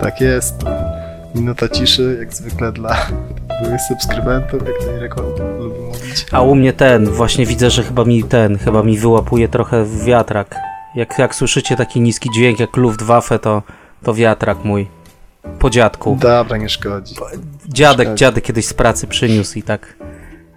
Tak jest. Minuta ciszy, jak zwykle dla byłych subskrybentów, jak to Irek lubi mówić. A u mnie ten, właśnie widzę, że chyba mi ten, chyba mi wyłapuje trochę wiatrak. Jak, jak słyszycie taki niski dźwięk jak Luftwaffe, to, to wiatrak mój. Po dziadku. Dobra, nie szkodzi. Dziadek, szkodzi. dziadek kiedyś z pracy przyniósł i tak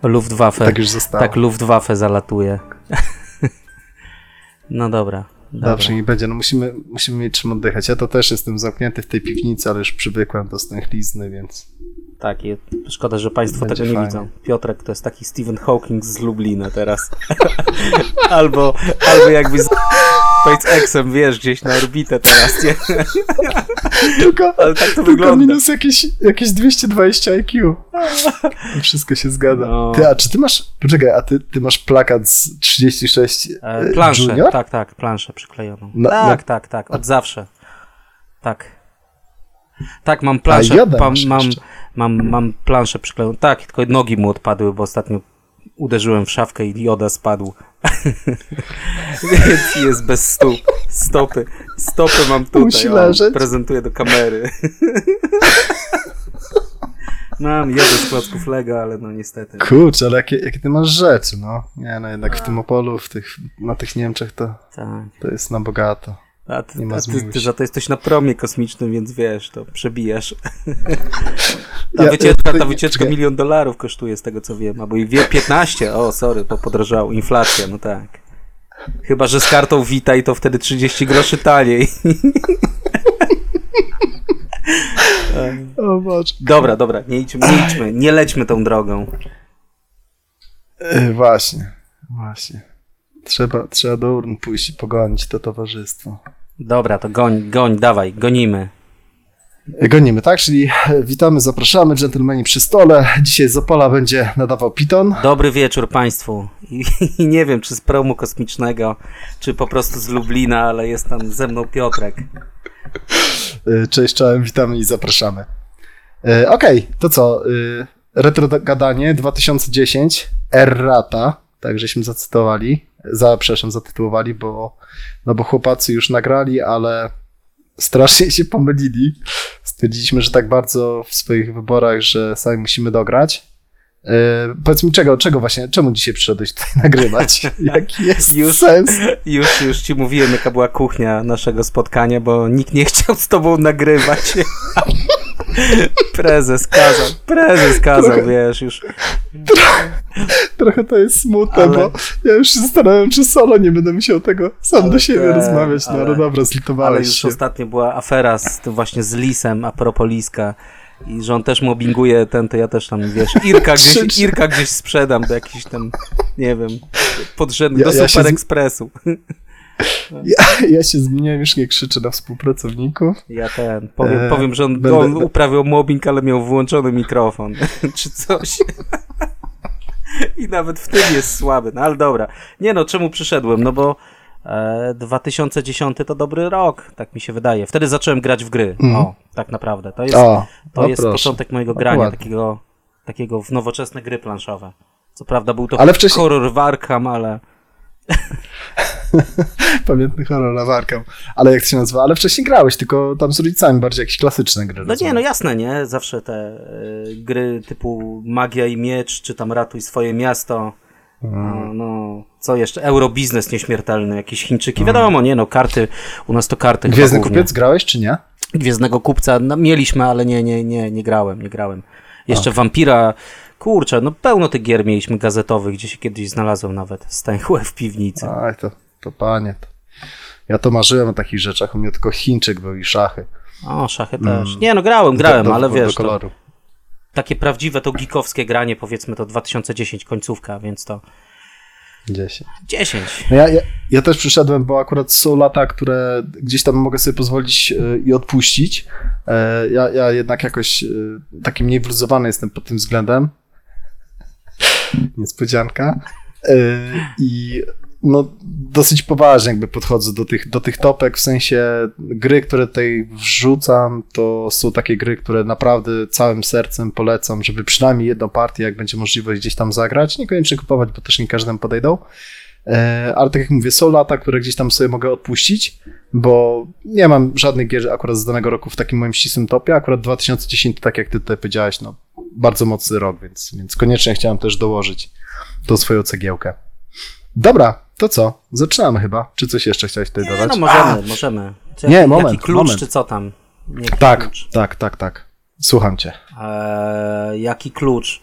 Luftwaffe, Tak już zostało. tak Luftwaffe zalatuje. no dobra. Dobrze, nie będzie. No musimy, musimy mieć czym oddychać. Ja to też jestem zamknięty w tej piwnicy, ale już przywykłem do stęchlizny, więc... Tak, szkoda, że Państwo Będzie tego nie fajnie. widzą. Piotrek to jest taki Stephen Hawking z Lublina teraz. albo, albo jakby z SpaceXem, wiesz, gdzieś na orbitę teraz, nie? Tylko, Ale tak to tylko wygląda. minus jakieś, jakieś 220 IQ. Wszystko się zgadza. No. Ty, a czy ty masz... Poczekaj, a ty, ty masz plakat z 36 E, planszę, Junior? tak, tak, planszę przyklejoną. Na- tak, na- tak, tak, od zawsze. Tak. Tak, mam planszę, A mam, jeszcze. Mam, mam planszę przyklejoną. Tak, tylko nogi mu odpadły, bo ostatnio uderzyłem w szafkę i joda spadł. Więc jest bez stóp. Stopy. Stopy mam tutaj. Musi leżeć. Prezentuję do kamery. Mam jodę z klocków Lego, ale no niestety. Kurczę, ale jakie, jakie ty masz rzeczy, no. Nie, no jednak w tym Opolu, w tych, na tych Niemczech to, Tak. to jest na bogato. A ty, a ty, ty za to jesteś na promie kosmicznym, więc wiesz, to przebijasz. Ta Ja- wycieczka, ta wycieczka milion dolarów kosztuje z tego co wiem, albo i wie 15, o sorry, bo podrażało, inflacja, no tak. Chyba, że z kartą Witaj to wtedy 30 groszy taniej. O. Dobra, dobra, nie idźmy, nie idźmy, nie lećmy tą drogą. E, właśnie, właśnie. Trzeba, trzeba do urn pójść i pogonić to towarzystwo. Dobra, to goń, goń, dawaj, gonimy. Gonimy, tak? Czyli e, witamy, zapraszamy, dżentelmeni przy stole. Dzisiaj z Opola będzie nadawał Piton. Dobry wieczór Państwu. I, I nie wiem, czy z promu kosmicznego, czy po prostu z Lublina, ale jest tam ze mną Piotrek. E, Cześć, czołem, witamy i zapraszamy. E, Okej, to co? Retro gadanie 2010, Errata, tak żeśmy zacytowali, za, przepraszam, zatytułowali, bo, no bo chłopacy już nagrali, ale strasznie się pomylili. Stwierdziliśmy, że tak bardzo w swoich wyborach, że sami musimy dograć. E, powiedz mi, czego, czego właśnie, czemu dzisiaj przyszedłeś tutaj nagrywać? Jaki jest Już- sens? Już, już ci mówiłem, jaka była kuchnia naszego spotkania, bo nikt nie chciał z tobą nagrywać. prezes kazał, prezes kazał, Trochę- wiesz, już. Trochę to jest smutne, Ale- bo ja już się zastanawiam, czy solo nie będę musiał tego sam Ale do siebie tak, rozmawiać. No ale, ale- dobra, Ale zlitowałeś już się. ostatnio była afera z właśnie z Lisem a propos Liska. I że on też mobbinguje ten, to ja też tam, wiesz, Irka gdzieś. Irka gdzieś sprzedam do jakichś tam, nie wiem, podrzędnych, Ja- do ja Super Expressu. Ja, ja się zmieniłem, już nie krzyczę na współpracowników. Ja ten, powiem, Eee, powiem że on, będę- on uprawiał mobbing, ale miał włączony mikrofon, czy coś. I nawet w tym jest słaby, no ale dobra. Nie no, czemu przyszedłem? No bo e, 2010 to dobry rok, tak mi się wydaje. Wtedy zacząłem grać w gry. Mhm. O, tak naprawdę. To jest, O, to o jest proszę. początek mojego grania, takiego, takiego w nowoczesne gry planszowe. Co prawda był to Ale wcześniej- horror w Arkham, ale Pamiętny horror warkę. Ale jak to się nazywa? Ale wcześniej grałeś, tylko tam z rodzicami bardziej jakieś klasyczne gry. No nie, rozumiem. no jasne, nie? Zawsze te e, gry typu Magia i Miecz, czy tam Ratuj swoje miasto. No, no, co jeszcze? Eurobiznes nieśmiertelny, jakieś Chińczyki. Wiadomo, nie no, karty, u nas to karty. Gwiezdny kupiec grałeś, czy nie? Gwiezdnego kupca no, mieliśmy, ale nie, nie, nie, nie grałem, nie grałem. Jeszcze Vampira, kurczę, no pełno tych gier mieliśmy gazetowych, gdzie się kiedyś znalazłem nawet, stęchłe w piwnicy. Aj, to, to panie. To. Ja to marzyłem o takich rzeczach. U mnie tylko Chińczyk był i szachy. O, szachy też. Nie no, grałem, grałem, Do- do- ale do wiesz, to, koloru. Takie prawdziwe to geekowskie granie, powiedzmy to 2010 końcówka, więc to 10. 10. No ja, ja, ja też przyszedłem, bo akurat są lata, które gdzieś tam mogę sobie pozwolić e, i odpuścić. E, ja, ja jednak jakoś e, taki mniej wluzowany jestem pod tym względem. Niespodzianka. I no, dosyć poważnie jakby podchodzę do tych, do tych topek, w sensie gry, które tutaj wrzucam, to są takie gry, które naprawdę całym sercem polecam, żeby przynajmniej jedną partię, jak będzie możliwość gdzieś tam zagrać, niekoniecznie kupować, bo też nie każdemu podejdą. E, ale tak jak mówię, są lata, które gdzieś tam sobie mogę odpuścić, bo nie mam żadnych gier akurat z danego roku w takim moim ścisłym topie. Akurat 2010, tak jak ty tutaj powiedziałeś, no bardzo mocny rok, więc, więc koniecznie chciałem też dołożyć tą swoją cegiełkę. Dobra, to co? Zaczynamy chyba. Czy coś jeszcze chciałeś tutaj Nie, dodać? no możemy, możemy. Czy Nie, jaki, moment, Jaki klucz, moment. czy co tam? Jaki Tak, Klucz? tak, tak, tak. Słucham cię. Eee, jaki klucz?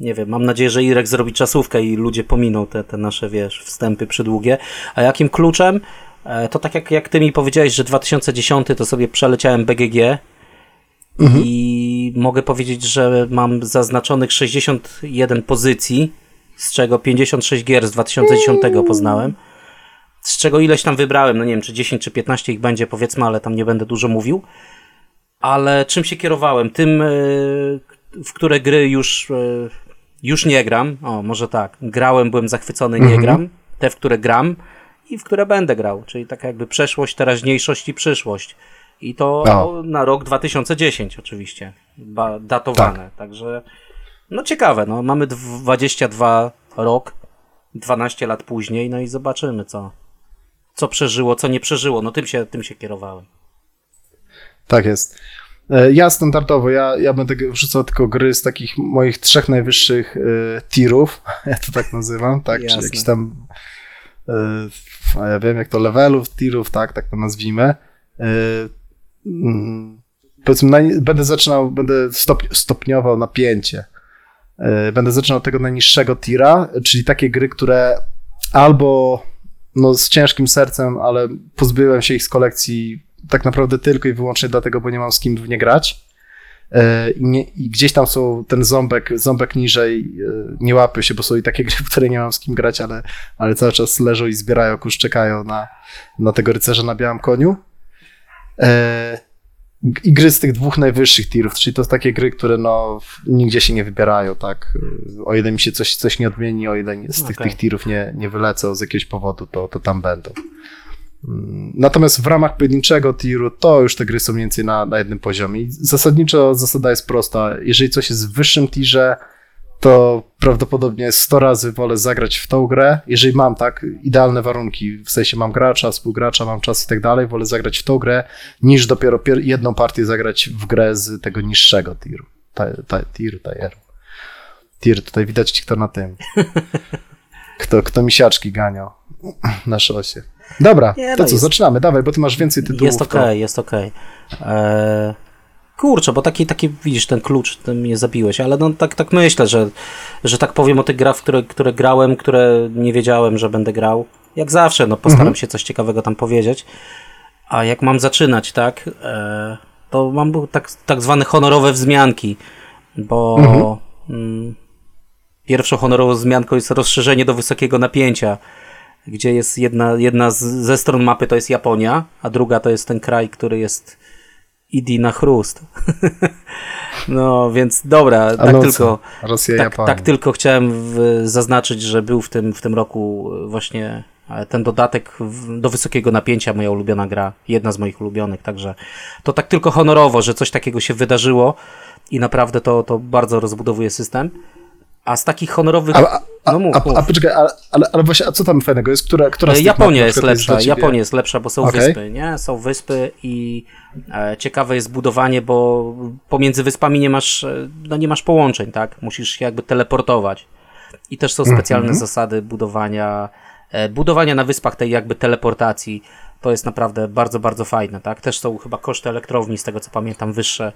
Nie wiem, mam nadzieję, że Irek zrobi czasówkę i ludzie pominą te, te nasze, wiesz, wstępy przydługie. A jakim kluczem? E, to tak jak, jak ty mi powiedziałeś, że 2010 to sobie przeleciałem BGG i mogę powiedzieć, że mam zaznaczonych 61 pozycji, z czego 56 gier z 2010 poznałem. Z czego ileś tam wybrałem, no nie wiem, czy 10 czy 15 ich będzie, powiedzmy, ale tam nie będę dużo mówił. Ale czym się kierowałem? Tym, y, w które gry już, y, już nie gram. O, może tak. Grałem, byłem zachwycony, nie gram. Te, w które gram i w które będę grał. Czyli taka jakby przeszłość, teraźniejszość i przyszłość. I to O. na rok 2010 oczywiście. Datowane. Także no ciekawe. No, mamy 22 rok, 12 lat później, no i zobaczymy co. Co przeżyło, co nie przeżyło. No tym się, tym się kierowałem. Tak jest. E, Ja standardowo, ja, ja będę wrzucał tylko gry z takich moich trzech najwyższych y, tirów, ja to tak nazywam, tak, czy jakiś tam, y, a ja wiem jak to levelów, tirów, tak, tak to nazwijmy. Y, powiedzmy, będę zaczynał, będę stop, stopniował napięcie. Y, będę zaczynał od tego najniższego tira, czyli takie gry, które albo no, z ciężkim sercem, ale pozbyłem się ich z kolekcji tak naprawdę tylko i wyłącznie dlatego, bo nie mam z kim w nie grać. E, I, nie, I gdzieś tam są ten ząbek, ząbek niżej, e, nie łapy się, bo są i takie gry, w które nie mam z kim grać, ale, ale cały czas leżą i zbierają kurz, czekają na, na tego rycerza na białym koniu. I gry z tych dwóch najwyższych tirów, czyli to są takie gry, które no, nigdzie się nie wybierają, tak? O ile mi się coś, coś nie odmieni, o ile z tych, Okej. tych tirów nie, nie wylecą z jakiegoś powodu, to, to tam będą. Mm, Natomiast w ramach pojedynczego tiru to już te gry są mniej więcej na, na jednym poziomie. I zasadniczo zasada jest prosta. Jeżeli coś jest w wyższym tirze, to prawdopodobnie 100 razy wolę zagrać w tą grę. Jeżeli mam tak idealne warunki, w sensie mam gracza, współgracza, mam czas i tak dalej, wolę zagrać w tą grę, niż dopiero pier- jedną partię zagrać w grę z tego niższego tiru. Tiru, tieru. Tir, tutaj widać kto na tym. Kto, kto misiaczki ganiał na szosie. Dobra, Nie, to no co, jest- zaczynamy, dawaj, bo ty masz więcej tytułów. Jest okej, to- jest okej. Eee, Kurczę, bo taki, taki, widzisz, ten klucz, ten mnie zabiłeś, ale no tak, tak myślę, że, że tak powiem o tych grach, które, które grałem, które nie wiedziałem, że będę grał. Jak zawsze, no postaram Mhm. się coś ciekawego tam powiedzieć. A jak mam zaczynać, tak, e, to mam tak, tak zwane honorowe wzmianki, bo Mhm. mm, pierwszą honorową wzmianką jest rozszerzenie do wysokiego napięcia, gdzie jest jedna, jedna z, ze stron mapy to jest Japonia, a druga to jest ten kraj, który jest idi na chrust. no więc dobra, tak tylko Rosja, tak, tak tylko chciałem w, zaznaczyć, że był w tym, w tym roku właśnie e, ten dodatek do wysokiego napięcia, moja ulubiona gra, jedna z moich ulubionych, także to tak tylko honorowo, że coś takiego się wydarzyło i naprawdę to, to bardzo rozbudowuje system. A z takich honorowych... A, a, no mów, a, a poczekaj, ale, ale, właśnie, a co tam fajnego jest? Która, która z E, na Japonia jest lepsza, ciebie- Japonia jest lepsza, bo są Okej. wyspy, nie? Są wyspy i e, ciekawe jest budowanie, bo pomiędzy wyspami nie masz, e, no nie masz połączeń, tak? Musisz się jakby teleportować. I też są specjalne Mhm. zasady budowania, e, budowania na wyspach tej jakby teleportacji. To jest naprawdę bardzo, bardzo fajne, tak? Też są chyba koszty elektrowni, z tego co pamiętam, wyższe,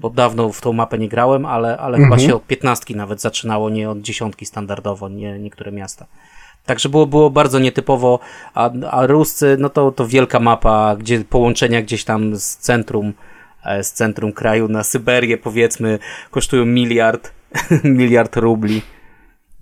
bo dawno w tą mapę nie grałem, ale, ale chyba Mhm. się od piętnastki nawet zaczynało, nie od dziesiątki standardowo, nie niektóre miasta. Także było, było bardzo nietypowo, a, a Ruscy, no to, to wielka mapa, gdzie połączenia gdzieś tam z centrum, e, z centrum kraju na Syberię powiedzmy kosztują miliard, miliard rubli.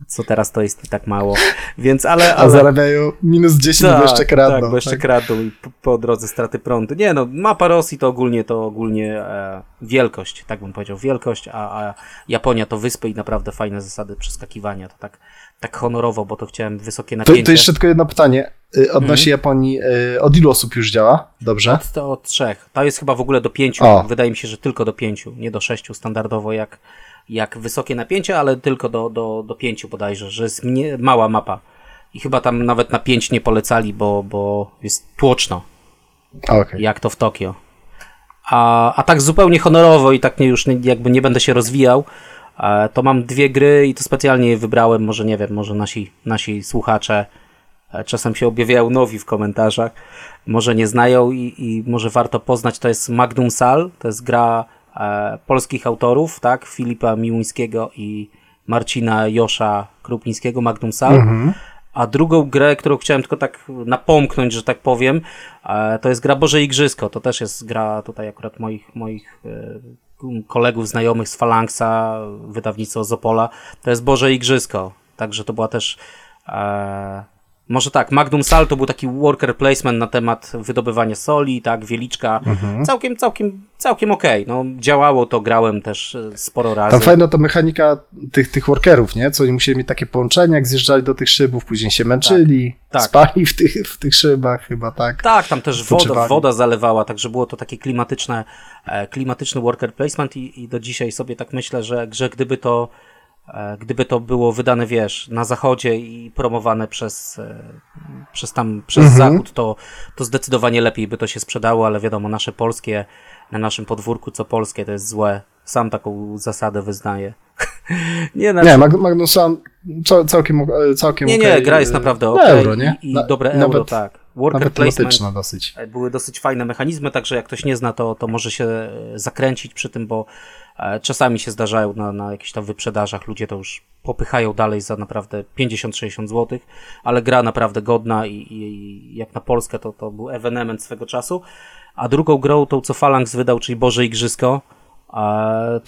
Co teraz to jest i tak mało. Więc ale. A ale... zarabiają minus 10, bo jeszcze kradną. Tak, bo jeszcze tak? kradną i po, po drodze straty prądu. Nie no, mapa Rosji to ogólnie to ogólnie e, wielkość, tak bym powiedział, wielkość, a, a Japonia to wyspy i naprawdę fajne zasady przeskakiwania. To tak, tak honorowo, bo to chciałem wysokie To, napięcie. to jeszcze tylko jedno pytanie. Y, Odnośnie Mhm. Japonii, y, od ilu osób już działa? Dobrze? To od trzech. To jest chyba w ogóle do pięciu. O. Wydaje mi się, że tylko do pięciu, nie do sześciu standardowo jak, jak wysokie napięcie, ale tylko do, do, do pięciu bodajże, że jest mnie, mała mapa. i chyba tam nawet na 5 nie polecali, bo, bo jest tłoczno, Okay. jak to w Tokio. A, a tak zupełnie honorowo i tak nie, już nie, jakby nie będę się rozwijał, e, to mam dwie gry i to specjalnie je wybrałem, może nie wiem, może nasi, nasi słuchacze e, czasem się objawiają nowi w komentarzach, może nie znają i, i może warto poznać, to jest Magnum Sal, to jest gra polskich autorów, tak, Filipa Miłuńskiego i Marcina Josza Krupińskiego, Magnum Sal. A drugą grę, którą chciałem tylko tak napomknąć, że tak powiem, e, to jest gra Boże Igrzysko. To też jest gra tutaj akurat moich, moich e, kolegów, znajomych z Phalanxa, wydawnictwo z Opola. To jest Boże Igrzysko. Także to była też... Może tak, Magnum Sal to był taki worker placement na temat wydobywania soli, tak, wieliczka. Całkiem, całkiem, całkiem okej. No, działało to, grałem też e, sporo razy. Tam fajna to mechanika tych, tych workerów, nie? Co oni musieli mieć takie połączenia, jak zjeżdżali do tych szybów, później się męczyli, Tak. spali w tych, w tych szybach chyba, tak? Tak, tam też woda, woda zalewała, także było to takie klimatyczne, e, klimatyczny worker placement i, i do dzisiaj sobie tak myślę, że, że gdyby to gdyby to było wydane, wiesz, na zachodzie i promowane przez, e, przez tam, przez Mhm. zachód, to, to zdecydowanie lepiej by to się sprzedało, ale wiadomo, nasze polskie, na naszym podwórku co polskie to jest złe. Sam taką zasadę wyznaję. nie, znaczy, Nie, Mag- Magnus Sam cał- całkiem, e, całkiem nie, nie, okej, gra jest e, naprawdę na okej euro, nie? i, i Na- dobre nawet, euro, tak. Worker Nawet placement dosyć. E, były dosyć fajne mechanizmy, także jak ktoś nie zna, to, to może się e, zakręcić przy tym, bo e, czasami się zdarzają na, na jakichś tam wyprzedażach, ludzie to już popychają dalej za naprawdę 50-60 zł, ale gra naprawdę godna i, i, jak na Polskę to, to był ewenement swego czasu. A drugą grą, tą co Phalanx wydał, czyli Boże Igrzysko, e,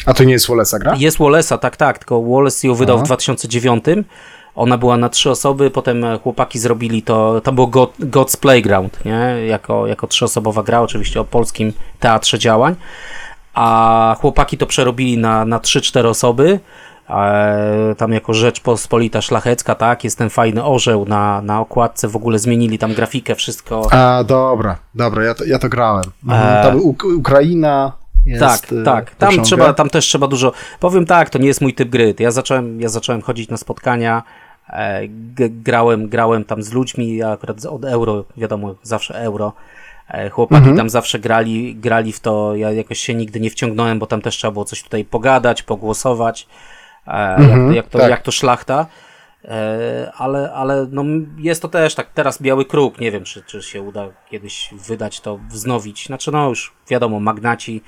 A to nie jest Wallace'a gra? jest Wallace'a, tak, tak, tylko Wallace ją wydał Aha. w 2009. Ona była na trzy osoby, potem e, chłopaki zrobili to, to było God, God's Playground, nie? Jako, jako trzyosobowa gra, oczywiście o polskim teatrze działań. A chłopaki to przerobili na, na 3-4 osoby. E, tam jako rzecz pospolita szlachecka, tak, jest ten fajny orzeł na, na okładce, w ogóle zmienili tam grafikę, wszystko. A, dobra, dobra, ja to, ja to grałem. Mhm. E, Tam Uk- Ukraina jest... tak, e, tak. Tam trzeba, tam też trzeba dużo. Powiem tak, to nie jest mój typ gry. Ja zacząłem, ja zacząłem chodzić na spotkania, e, grałem, grałem tam z ludźmi, ja akurat od euro, wiadomo, zawsze euro. E, chłopaki Mhm. tam zawsze grali, grali w to. Ja jakoś się nigdy nie wciągnąłem, bo tam też trzeba było coś tutaj pogadać, pogłosować. E, Mhm, jak, to, jak, to, tak. jak to szlachta. E, ale, ale no, jest to też tak, teraz Biały Kruk, nie wiem, czy, czy się uda kiedyś wydać to, wznowić. Znaczy, no już wiadomo, magnaci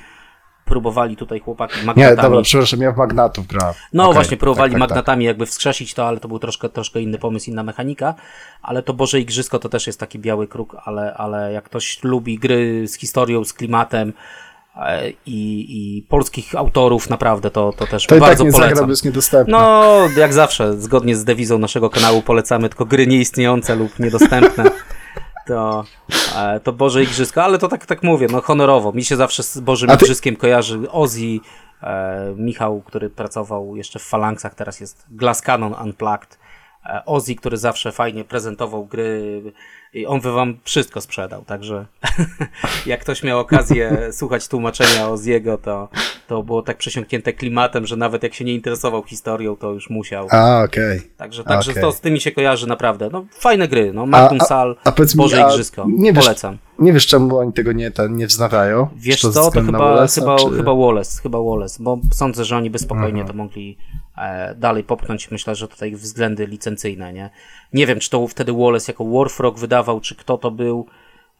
próbowali tutaj chłopaki Nie, magnatami. dobra, przepraszam, ja w Magnatów grałem. No Okej, właśnie, próbowali tak, tak, tak. magnatami jakby wskrzesić to, ale to był troszkę, troszkę inny pomysł, inna mechanika. Ale to Boże Igrzysko to też jest taki biały kruk, ale, ale jak ktoś lubi gry z historią, z klimatem e, i, i polskich autorów, naprawdę to, to też To tak bardzo nie zagra, polecam. bo jest niedostępne. No, jak zawsze, zgodnie z dewizą naszego kanału polecamy tylko gry nieistniejące lub niedostępne. To, e, to Boże Igrzysko, ale to tak, tak mówię, no honorowo. Mi się zawsze z Bożym ty- Igrzyskiem kojarzy Ozzy, e, Michał, który pracował jeszcze w Phalanxach, teraz jest Glass Cannon Unplugged. E, Ozzy, który zawsze fajnie prezentował gry i on by wam wszystko sprzedał, także jak ktoś miał okazję słuchać tłumaczenia Ozziego, to, to było tak przesiąknięte klimatem, że nawet jak się nie interesował historią, to już musiał. A, okej. Także, także okej. to z tymi się kojarzy naprawdę. No, fajne gry, no, Magnum A- a- Sal, a mi, Boże a Igrzysko, nie wiesz- polecam. Nie wiesz, czemu oni tego nie, ten, nie wznawiają? Wiesz co, to na chyba, Wallace'a, chyba, czy... chyba Wallace, chyba Wallace, bo sądzę, że oni by spokojnie to mogli dalej popchnąć. Myślę, że tutaj względy licencyjne, nie? Nie wiem, czy to wtedy Wallace jako Warfrog wydawał, czy kto to był,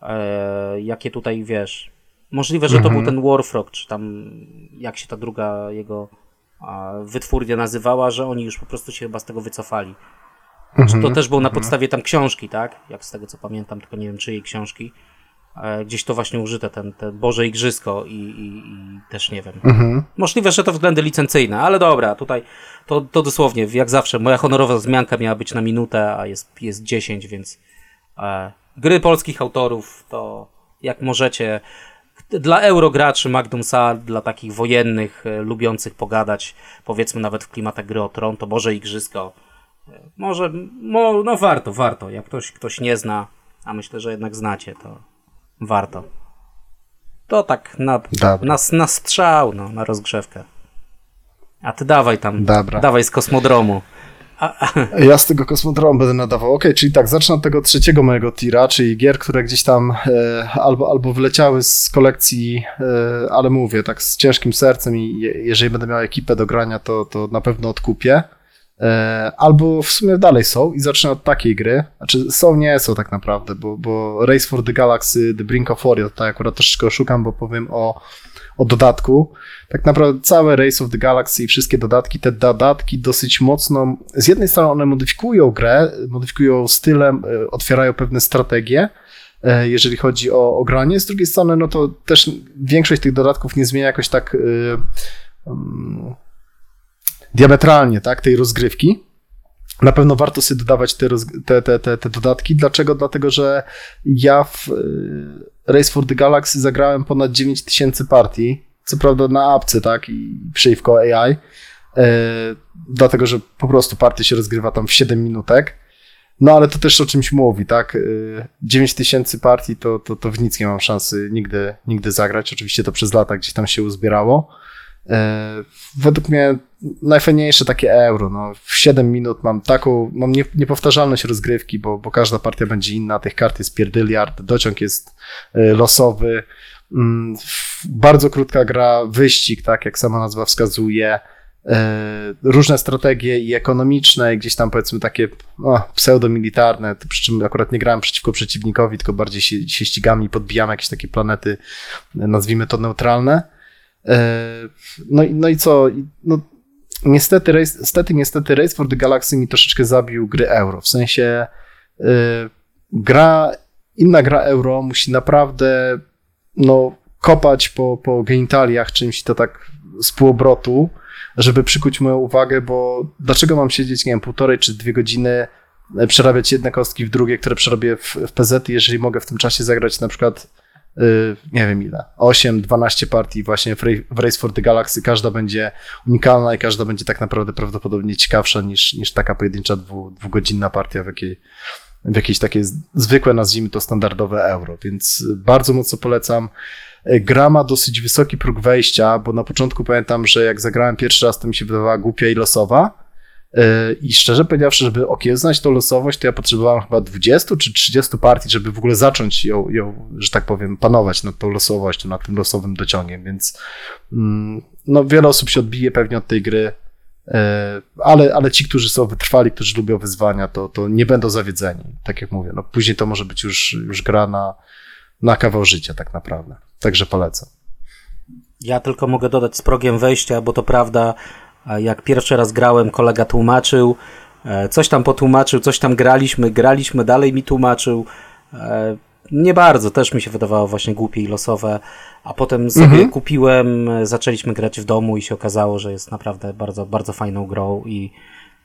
e, jakie tutaj, wiesz, możliwe, że to Mhm. był ten Warfrog, czy tam, jak się ta druga jego wytwórnia nazywała, że oni już po prostu się chyba z tego wycofali. Czy Mhm. to też było na podstawie tam książki, tak? Jak z tego co pamiętam, tylko nie wiem czyjej książki. E, Gdzieś to właśnie użyte, ten, ten Boże Igrzysko i, i, i też nie wiem. Mhm. Możliwe, że to względy licencyjne, ale dobra, tutaj to, to dosłownie, jak zawsze, moja honorowa zmianka miała być na minutę, a jest, jest 10, więc e, gry polskich autorów to jak możecie dla eurograczy Magnum Sal, dla takich wojennych, e, lubiących pogadać, powiedzmy nawet w klimatach gry o tron, to Boże Igrzysko. E, Może, mo, no warto, warto. Jak ktoś, ktoś nie zna, a myślę, że jednak znacie, to warto. To tak na, Dobra. na, na strzał, no, na rozgrzewkę. A ty dawaj tam, Dobra. dawaj z kosmodromu. Ja z tego kosmodromu będę nadawał. Ok, czyli tak, zacznę od tego trzeciego mojego tira, czyli gier, które gdzieś tam e, albo, albo wyleciały z kolekcji, e, ale mówię, tak z ciężkim sercem i je, jeżeli będę miał ekipę do grania, to, to na pewno odkupię. E, albo w sumie dalej są i zacznę od takiej gry. Znaczy są, nie są tak naprawdę, bo, bo Race for the Galaxy, The Brink of Warrior, tak akurat troszeczkę szukam, bo powiem o, o dodatku. Tak naprawdę całe Race of the Galaxy i wszystkie dodatki, te dodatki dosyć mocno, z jednej strony one modyfikują grę, modyfikują stylem, e, otwierają pewne strategie, e, jeżeli chodzi o, o granie. Z drugiej strony, no to też większość tych dodatków nie zmienia jakoś tak um, diametralnie, tak, tej rozgrywki. Na pewno warto sobie dodawać te, te, te, te, te dodatki. Dlaczego? Dlatego, że ja w Race for the Galaxy zagrałem ponad 9000 partii. Co prawda na apce, tak, i przeciwko AI. E, dlatego, że po prostu partia się rozgrywa tam w 7 minutek. No ale to też o czymś mówi, tak? 9000 partii to, to, to w nic nie mam szansy nigdy, nigdy zagrać. Oczywiście to przez lata gdzieś tam się uzbierało. Według mnie najfajniejsze takie euro. No, w 7 minut mam taką, mam niepowtarzalność rozgrywki, bo, bo każda partia będzie inna, tych kart jest pierdyliard, dociąg jest e, losowy, mm, bardzo krótka gra, wyścig, tak jak sama nazwa wskazuje, e, różne strategie i ekonomiczne, i gdzieś tam powiedzmy takie no, pseudomilitarne, przy czym akurat nie grałem przeciwko przeciwnikowi, tylko bardziej się, się ścigamy i podbijamy jakieś takie planety, nazwijmy to neutralne. No, no i co? No, niestety, niestety, niestety Race for the Galaxy mi troszeczkę zabił gry euro. W sensie yy, gra, inna gra euro musi naprawdę no, kopać po, po genitaliach czymś to tak z półobrotu, żeby przykuć moją uwagę, bo dlaczego mam siedzieć, nie wiem, półtorej czy dwie godziny, e, przerabiać jedne kostki w drugie, które przerobię w, w PZ, jeżeli mogę w tym czasie zagrać na przykład Y, nie wiem ile, 8-12 partii właśnie w Race for the Galaxy, każda będzie unikalna i każda będzie tak naprawdę prawdopodobnie ciekawsza niż, niż taka pojedyncza dwu, dwugodzinna partia w jakiej w jakieś takie zwykłe, nazwijmy to standardowe euro, więc bardzo mocno polecam. Y, gra ma dosyć wysoki próg wejścia, bo na początku pamiętam, że jak zagrałem pierwszy raz, to mi się wydawała głupia i losowa, i szczerze powiedziawszy, żeby okiełznać tą losowość, to ja potrzebowałem chyba 20 czy 30 partii, żeby w ogóle zacząć ją, ją że tak powiem, panować nad tą losowością, nad tym losowym dociągiem, więc mm, no, wiele osób się odbije pewnie od tej gry, e, ale, ale ci, którzy są wytrwali, którzy lubią wyzwania, to, to nie będą zawiedzeni, tak jak mówię. No, później to może być już, już gra na, na kawał życia tak naprawdę. Także polecam. Ja tylko mogę dodać z progiem wejścia, bo to prawda, jak pierwszy raz grałem, kolega tłumaczył, e, coś tam potłumaczył, coś tam graliśmy, graliśmy, dalej mi tłumaczył. E, nie bardzo, też mi się wydawało właśnie głupie i losowe, a potem sobie mhm. kupiłem, zaczęliśmy grać w domu i się okazało, że jest naprawdę bardzo, bardzo fajną grą i,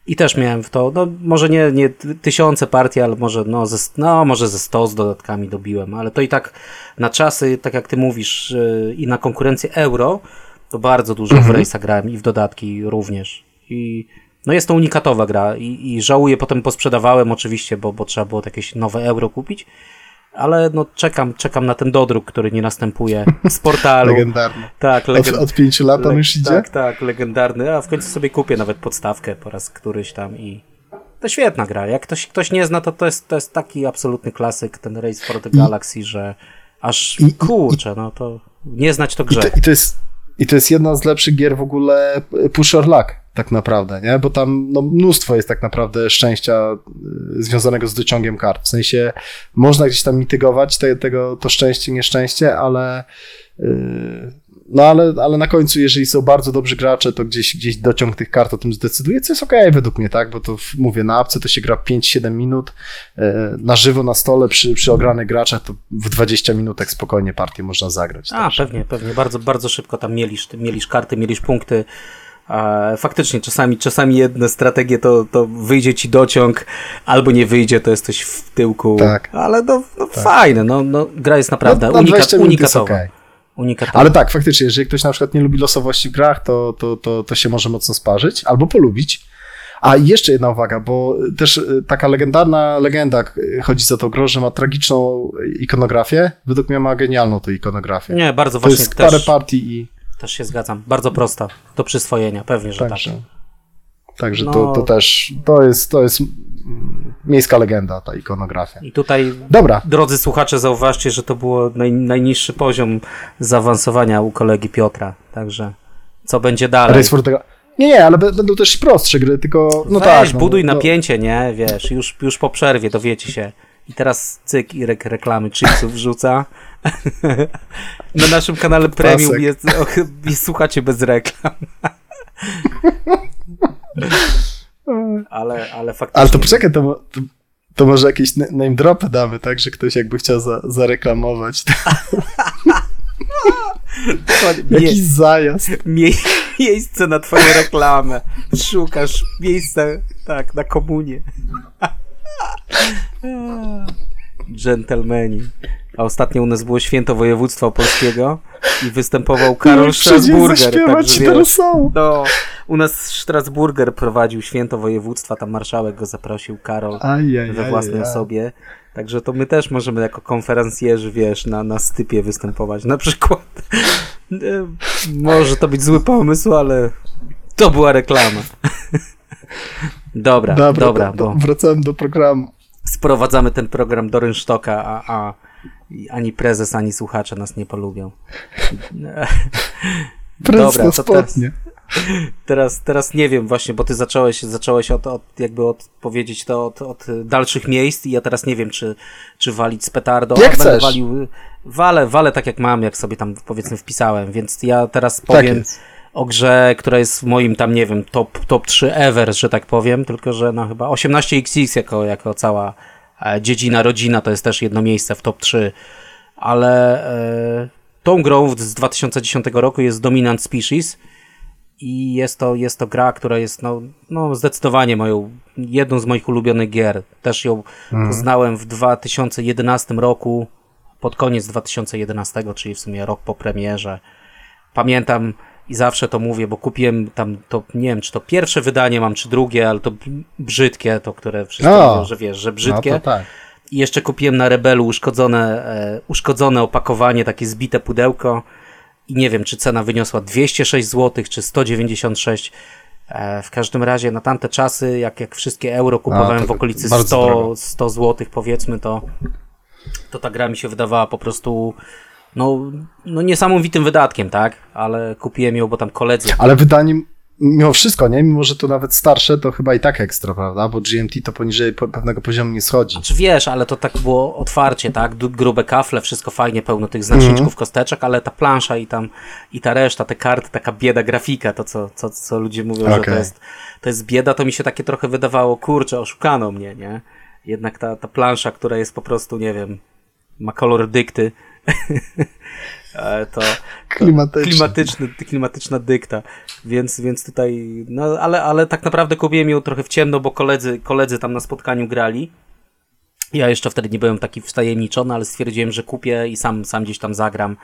i też miałem w to, no może nie, nie tysiące partii, ale może, no, ze, no, może ze sto z dodatkami dobiłem, ale to i tak na czasy, tak jak ty mówisz, e, i na konkurencję euro, to bardzo dużo mhm. w Race'a grałem i w dodatki również. I no jest to unikatowa gra i, i żałuję, potem posprzedawałem oczywiście, bo, bo trzeba było jakieś nowe euro kupić, ale no czekam, czekam na ten dodruk, który nie następuje z portalu. legendarny. Tak, legend... od, od pięciu lat on już idzie? Tak, tak, legendarny, a w końcu sobie kupię nawet podstawkę po raz któryś tam i to świetna gra. Jak ktoś, ktoś nie zna, to to jest, to jest taki absolutny klasyk, ten Race for the Galaxy, że aż kurczę, no to nie znać to grze. I to, i to jest i to jest jedna z lepszych gier w ogóle push or luck, tak naprawdę, nie? Bo tam no, mnóstwo jest tak naprawdę szczęścia y, związanego z dociągiem kart. W sensie można gdzieś tam mitygować te, tego, to szczęście, nieszczęście, ale yy, no ale, ale na końcu, jeżeli są bardzo dobrzy gracze, to gdzieś, gdzieś dociąg tych kart o tym zdecyduje, co jest okej okay, według mnie, tak? Bo to mówię, na apce to się gra 5-7 minut, e, na żywo na stole przy, przy ogranych graczach to w 20 minutek spokojnie partię można zagrać. A, także. pewnie, pewnie. Bardzo, bardzo szybko tam mielisz, mielisz karty, mielisz punkty. A faktycznie, czasami, czasami jedne strategie to, to wyjdzie ci dociąg, albo nie wyjdzie, to jesteś w tyłku. Tak. Ale no, no tak. fajne, no, no, gra jest naprawdę no, unika, unikatowa. Unikatowy. Ale tak, faktycznie, jeżeli ktoś na przykład nie lubi losowości w grach, to, to, to, to się może mocno sparzyć albo polubić. A jeszcze jedna uwaga, bo też y, taka legendarna legenda chodzi za to grą, że ma tragiczną ikonografię. Według mnie ma genialną tą ikonografię. Nie, bardzo to właśnie. jest parę partii i... Też się zgadzam. Bardzo prosta do przyswojenia, pewnie, że Także. tak. Także No. to, to też, to jest, to jest miejska legenda, ta ikonografia. I tutaj, Dobra, drodzy słuchacze, zauważcie, że to było naj, najniższy poziom zaawansowania u kolegi Piotra. Także co będzie dalej? Nie, nie, ale będą też prostsze gry, tylko no Weź, tak. no, buduj no, napięcie, nie? Wiesz, już, już po przerwie dowiecie się. I teraz cyk, Irek reklamy chipsów wrzuca. Na naszym kanale premium jest, jest, słuchacie bez reklam. Ale, ale faktycznie... Ale to poczekaj, to, to, to może jakieś na- name dropy damy, tak, że ktoś jakby chciał za, zareklamować. Nie, Jakiś zajazd. mie, miejsce na twoją reklamę. Szukasz miejsca, tak, na komunie. Dżentelmeni. A ostatnio u nas było święto województwa polskiego i występował Karol Przyjdzie Strasburger. Także teraz są. no, u nas Strasburger prowadził święto województwa, tam marszałek go zaprosił, Karol we własnej osobie. Także to my też możemy jako konferencjerzy, wiesz, na, na stypie występować. Na przykład. E, Może to być zły pomysł, ale to była reklama. Dobra, dobra, Dobra, to bo wracałem do programu. Sprowadzamy ten program do rynsztoka, a, a ani prezes, ani słuchacze nas nie polubią. Prezes Dobra, to teraz-. Teraz, teraz nie wiem właśnie, bo ty zacząłeś, zacząłeś od, od jakby odpowiedzieć to od, od dalszych miejsc i ja teraz nie wiem, czy, czy walić z petardo. Jak Będę chcesz. Walił, walę, walę tak jak mam, jak sobie tam powiedzmy wpisałem, więc ja teraz Tak powiem jest. O grze, która jest w moim tam, nie wiem, top, top 3 ever, że tak powiem, tylko że no chyba 18XX jako, jako cała e, dziedzina, rodzina to jest też jedno miejsce w top 3, ale e, tą grą z 2010 roku jest Dominant Species i jest to, jest to gra, która jest no, no zdecydowanie moją, jedną z moich ulubionych gier. Też ją poznałem w 2011 roku, pod koniec 2011, czyli w sumie rok po premierze. Pamiętam i zawsze to mówię, bo kupiłem tam to, nie wiem, czy to pierwsze wydanie mam, czy drugie, ale to brzydkie, to które wszyscy O. mówią, że wiesz, że brzydkie. No to tak. I jeszcze kupiłem na Rebelu uszkodzone, e, uszkodzone opakowanie, takie zbite pudełko. I nie wiem, czy cena wyniosła 206 zł, czy 196. E, w każdym razie na tamte czasy, jak, jak wszystkie euro kupowałem to w okolicy bardzo 100, drogo. 100 zł, powiedzmy, to, to ta gra mi się wydawała po prostu no, no niesamowitym wydatkiem, tak? Ale kupiłem ją, bo tam koledzy Ale wydaniem, mimo wszystko, nie? Mimo, że to nawet starsze, to chyba i tak ekstra, prawda? Bo GMT to poniżej po- pewnego poziomu nie schodzi. Czy wiesz, ale to tak było otwarcie, tak? Grube kafle, wszystko fajnie, pełno tych znaczniczków, Mhm. kosteczek, ale ta plansza i tam i ta reszta, te karty, taka bieda grafika, to co, co, co ludzie mówią, że to jest, to jest bieda, to mi się takie trochę wydawało, kurczę, oszukano mnie, nie? Jednak ta, ta plansza, która jest po prostu, nie wiem, ma kolor dykty, to, Klimatycznie. klimatyczny, klimatyczna dykta, więc, więc tutaj, no ale, ale tak naprawdę kupiłem ją trochę w ciemno, bo koledzy, koledzy tam na spotkaniu grali. Ja jeszcze wtedy nie byłem taki wtajemniczony, ale stwierdziłem, że kupię i sam, sam gdzieś tam zagram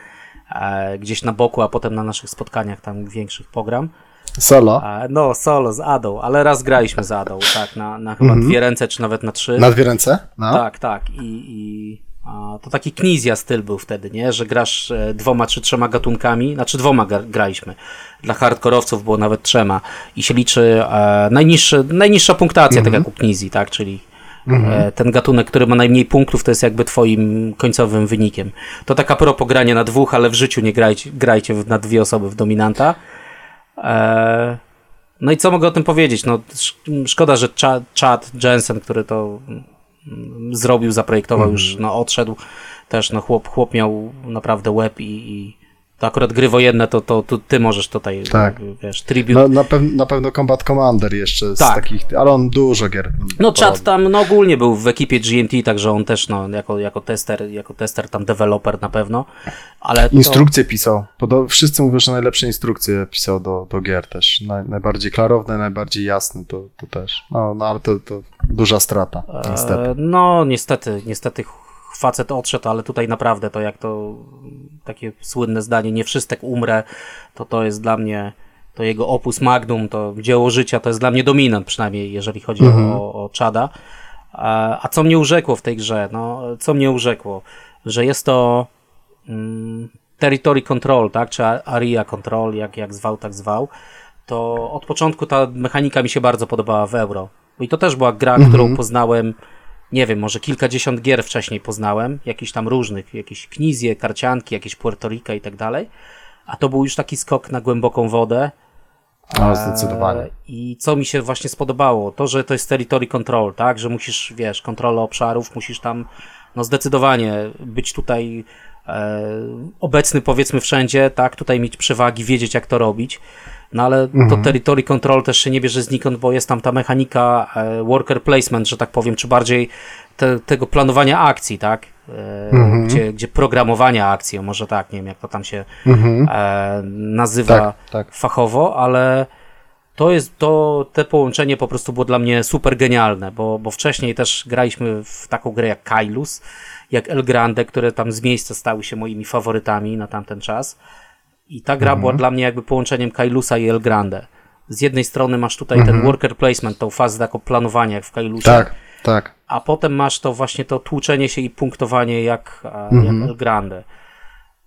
e, gdzieś na boku, a potem na naszych spotkaniach tam większych pogram. Solo. E, no, solo z Adą, ale raz graliśmy z Adą, tak, na, na chyba dwie ręce, czy nawet na trzy. Na dwie ręce? No. Tak, tak. I, i to taki knizja styl był wtedy, nie? Że grasz e, dwoma czy trzema gatunkami, znaczy dwoma gra, graliśmy. Dla hardkorowców było nawet trzema. I się liczy e, najniższy, najniższa punktacja, tak jak u knizji, tak? Czyli e, ten gatunek, który ma najmniej punktów, to jest jakby twoim końcowym wynikiem. To taka propos granie na dwóch, ale w życiu nie grajcie, grajcie na dwie osoby w dominanta. No i co mogę o tym powiedzieć? No, sz- szkoda, że Chad, Chad Jensen, który to mm, zrobił, zaprojektował, już no, odszedł. Też no, chłop, chłop miał naprawdę łeb i, i to akurat gry wojenne, to, to, to ty możesz tutaj, Tak. wiesz, tribute. Na, na, pew na pewno Combat Commander jeszcze z Tak. takich, ale on dużo gier. No. Chad tam no, ogólnie był w ekipie GMT, także on też no, jako, jako tester, jako tester tam deweloper na pewno, ale to, Instrukcje pisał. Podo- wszyscy mówią, że najlepsze instrukcje pisał do, do gier też. Naj, najbardziej klarowne, najbardziej jasne to, to też. No, no ale to, to duża strata, niestety. E, No, niestety, niestety facet odszedł, ale tutaj naprawdę to jak to takie słynne zdanie, nie wszystek umrę, to to jest dla mnie, to jego opus magnum, to dzieło życia, to jest dla mnie dominant, przynajmniej jeżeli chodzi o, o Czada. A, a co mnie urzekło w tej grze? No, co mnie urzekło? Że jest to mm, territory control, tak, czy area control, jak, jak zwał, tak zwał. to od początku ta mechanika mi się bardzo podobała w Euro. I to też była gra, Mhm. którą poznałem, nie wiem, może kilkadziesiąt gier wcześniej poznałem, jakichś tam różnych, jakieś knizje, karcianki, jakieś Puerto Rico i tak dalej. A to był już taki skok na głęboką wodę. No, zdecydowanie. E, I co mi się właśnie spodobało, to, że to jest territory control, tak, że musisz, wiesz, kontrola obszarów, musisz tam, no zdecydowanie być tutaj e, obecny powiedzmy wszędzie, tak, tutaj mieć przewagi, wiedzieć jak to robić. No ale to territory control też się nie bierze znikąd, bo jest tam ta mechanika e, worker placement, że tak powiem, czy bardziej te, tego planowania akcji, tak? E, gdzie, gdzie programowania akcji, może tak, nie wiem jak to tam się e, nazywa Tak, tak. fachowo, ale to jest to, te połączenie po prostu było dla mnie super genialne, bo, bo wcześniej też graliśmy w taką grę jak Kailus, jak El Grande, które tam z miejsca stały się moimi faworytami na tamten czas. I ta gra była dla mnie jakby połączeniem Kailusa i El Grande. Z jednej strony masz tutaj ten worker placement, tą fazę taką planowania jak w Kailusie, Tak, tak. a potem masz to właśnie to tłuczenie się i punktowanie jak, Mhm. jak El Grande.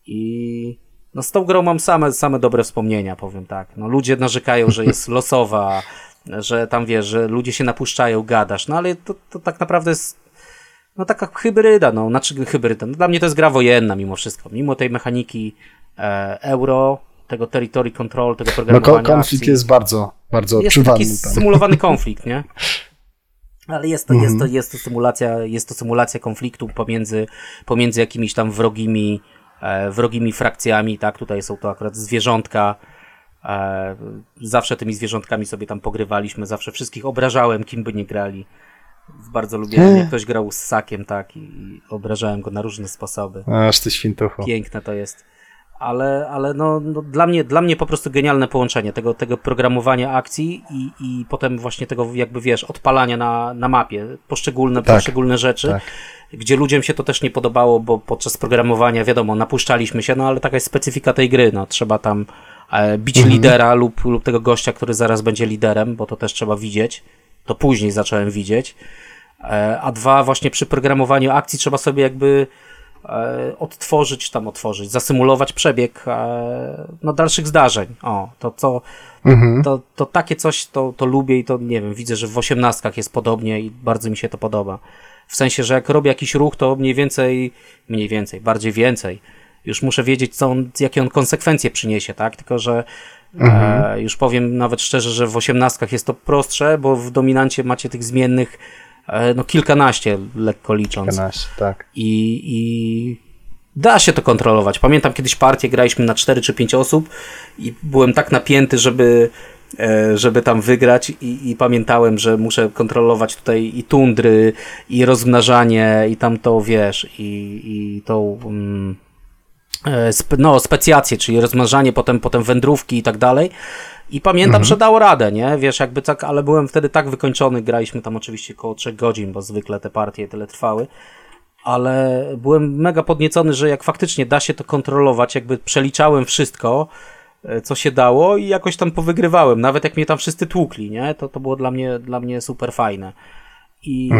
I no z tą grą mam same, same dobre wspomnienia, powiem tak. No ludzie narzekają, że jest losowa, że tam wiesz, że ludzie się napuszczają, gadasz, no ale to, to tak naprawdę jest no taka hybryda, no, znaczy hybryda. No, dla mnie to jest gra wojenna mimo wszystko. Mimo tej mechaniki euro, tego territory control, tego No programowania ko- konflikt akcji. jest bardzo, bardzo Jest taki tam. symulowany konflikt, nie? Ale jest to, jest, Mhm. to, jest, to symulacja, jest to symulacja konfliktu pomiędzy, pomiędzy jakimiś tam wrogimi, e, wrogimi frakcjami, tak? Tutaj są to akurat zwierzątka. E, zawsze tymi zwierzątkami sobie tam pogrywaliśmy, zawsze wszystkich obrażałem, kim by nie grali. Bardzo lubiłem, jak ktoś grał z sakiem, tak? I, i obrażałem go na różne sposoby Aż ty świntuchu. piękne to jest. Ale, ale no, no dla, mnie, dla mnie po prostu genialne połączenie tego, tego programowania akcji i, i potem właśnie tego jakby wiesz, odpalania na, na mapie, poszczególne, Tak, poszczególne rzeczy, tak. gdzie ludziom się to też nie podobało, bo podczas programowania wiadomo, napuszczaliśmy się, no ale taka jest specyfika tej gry, no trzeba tam e, bić Mhm. lidera lub, lub tego gościa, który zaraz będzie liderem, bo to też trzeba widzieć. To później zacząłem widzieć. E, A dwa, właśnie przy programowaniu akcji trzeba sobie jakby odtworzyć, tam otworzyć, zasymulować przebieg e, no, dalszych zdarzeń. O, to, to, Mhm. to, to takie coś to, to lubię i to nie wiem, widzę, że w osiemnastkach jest podobnie i bardzo mi się to podoba. W sensie, że jak robię jakiś ruch, to mniej więcej, mniej więcej, bardziej więcej. Już muszę wiedzieć, co on, jakie on konsekwencje przyniesie, tak? Tylko, że e, już powiem nawet szczerze, że w osiemnastkach jest to prostsze, bo w dominancie macie tych zmiennych e, no kilkanaście, lekko licząc. 12, tak. I, I da się to kontrolować. Pamiętam kiedyś partię, graliśmy na 4 czy 5 osób i byłem tak napięty, żeby, e, żeby tam wygrać i, i pamiętałem, że muszę kontrolować tutaj i tundry, i rozmnażanie, i tam to, wiesz, i, i tą... Mm, e, spe, no, specjacje, czyli rozmnażanie, potem, potem wędrówki i tak dalej. I pamiętam, że dało radę, nie? Wiesz, jakby tak, ale byłem wtedy tak wykończony, graliśmy tam oczywiście około 3 godzin, bo zwykle te partie tyle trwały ale byłem mega podniecony, że jak faktycznie da się to kontrolować, jakby przeliczałem wszystko, e, co się dało i jakoś tam powygrywałem, nawet jak mnie tam wszyscy tłukli, nie? To, to było dla mnie, dla mnie super fajne. I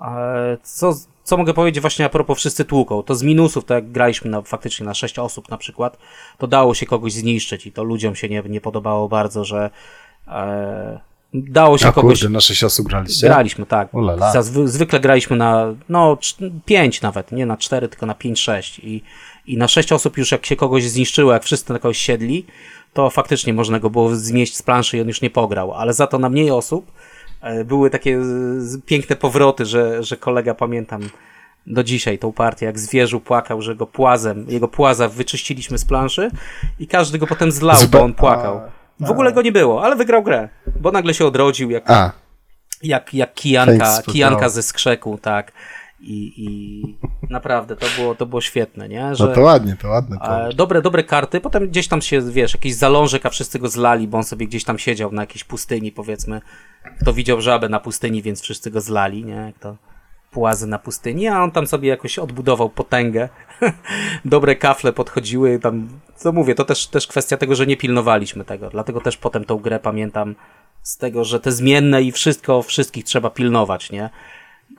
e, co, co mogę powiedzieć właśnie a propos wszyscy tłuką, to z minusów, to jak graliśmy na, faktycznie na 6 osób na przykład, to dało się kogoś zniszczyć i to ludziom się nie, nie podobało bardzo, że e, dało się A kogoś... kurde, na 6 osób graliście? Graliśmy, tak. Zazwy- zwykle graliśmy na no, 5 nawet, nie na 4, tylko na 5-6. I, I na 6 osób już jak się kogoś zniszczyło, jak wszyscy na kogoś siedli, to faktycznie można go było zmieść z planszy i on już nie pograł. Ale za to na mniej osób były takie z- piękne powroty, że, że kolega pamiętam do dzisiaj tą partię, jak zwierzył płakał, że go płazem, jego płaza wyczyściliśmy z planszy i każdy go potem zlał, bo on płakał. A, W ogóle go nie było, ale wygrał grę, bo nagle się odrodził, jak A, jak, jak kijanka, kijanka spotkało. ze skrzeku, tak. I, I naprawdę to było, to było świetne, nie? Że, no to ładnie, to ładne. To. e, dobre, dobre karty, potem gdzieś tam się, wiesz, jakiś zalążek, a wszyscy go zlali, bo on sobie gdzieś tam siedział na jakiejś pustyni, powiedzmy. Kto widział żabę na pustyni, więc wszyscy go zlali, nie? Jak to płazy na pustyni, a on tam sobie jakoś odbudował potęgę. Dobre kafle podchodziły, tam, co mówię, to też, też kwestia tego, że nie pilnowaliśmy tego, dlatego też potem tą grę pamiętam z tego, że te zmienne i wszystko, wszystkich trzeba pilnować, nie?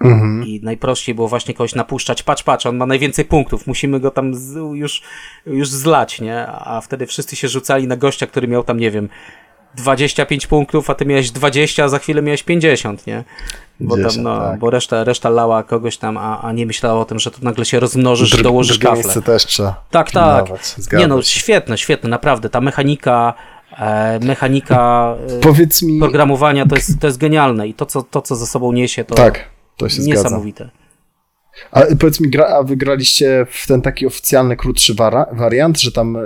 Mhm. I najprościej było właśnie kogoś napuszczać, patrz, patrz, on ma najwięcej punktów, musimy go tam z, już, już zlać, nie? A wtedy wszyscy się rzucali na gościa, który miał tam, nie wiem, 25 punktów, a ty miałeś 20, a za chwilę miałeś 50, nie? Bo, 10, tam, no, tak. bo reszta, reszta lała kogoś tam, a, a nie myślała o tym, że to nagle się rozmnożysz i Dru- dołożysz kafle. też trzeba Tak, tak. Nie no, świetne, świetne, naprawdę. Ta mechanika, e, mechanika e, mi... programowania to jest, to jest genialne i to co, to, co ze sobą niesie, to Tak, to się zgadza. niesamowite. A powiedz mi, gra, a wy graliście w ten taki oficjalny, krótszy wara, wariant, że tam y,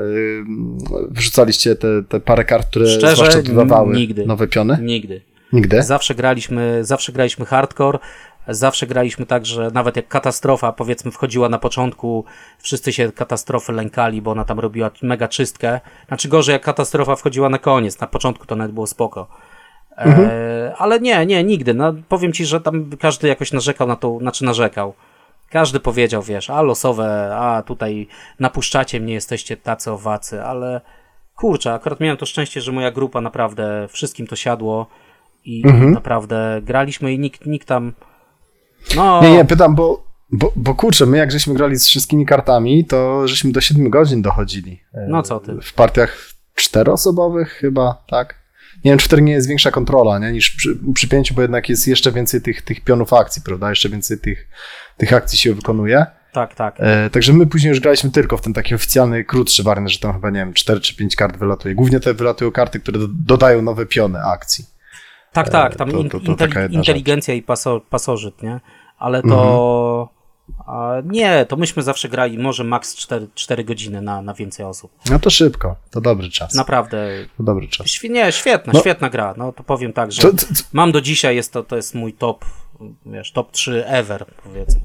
wyrzucaliście te, te parę kart, które Szczerze, zwłaszcza dodawały nigdy. nowe piony? Nigdy. Nigdy? Zawsze graliśmy, zawsze graliśmy hardcore, zawsze graliśmy tak, że nawet jak katastrofa powiedzmy wchodziła na początku, wszyscy się katastrofy lękali, bo ona tam robiła mega czystkę. Znaczy gorzej jak katastrofa wchodziła na koniec, na początku to nawet było spoko. E, ale nie, nie, nigdy. No, powiem ci, że tam każdy jakoś narzekał na to, znaczy narzekał. Każdy powiedział, wiesz, a losowe, a tutaj napuszczacie mnie, jesteście tacy owacy, ale kurczę, akurat miałem to szczęście, że moja grupa naprawdę wszystkim to siadło i naprawdę graliśmy i nikt, nikt tam. No, Nie, nie, pytam, bo, bo, bo kurczę, my jak żeśmy grali z wszystkimi kartami, to żeśmy do 7 godzin dochodzili. E, No co ty. W partiach czteroosobowych chyba, tak? Nie wiem, czy wtedy nie jest większa kontrola, nie? Niż przy, przy pięciu, bo jednak jest jeszcze więcej tych, tych pionów akcji, prawda? Jeszcze więcej tych, tych akcji się wykonuje. tak, tak. E, także my później już graliśmy tylko w ten taki oficjalny, krótszy wariant, że tam chyba, nie wiem, 4 czy 5 kart wylatuje. Głównie te wylatują karty, które do, dodają nowe piony akcji. Tak, tak, tam to- in, to- to inteli- jedna inteligencja i paso, pasożyt, nie? Ale to. A, nie, to myśmy zawsze grali może maks 4, 4 godziny na, na więcej osób. No to szybko, to dobry czas. Naprawdę. To dobry czas. Świ- nie, świetna, No. świetna gra. No to powiem tak, że To, to, mam do dzisiaj, jest to, to jest mój top, wiesz, top 3 ever, powiedzmy.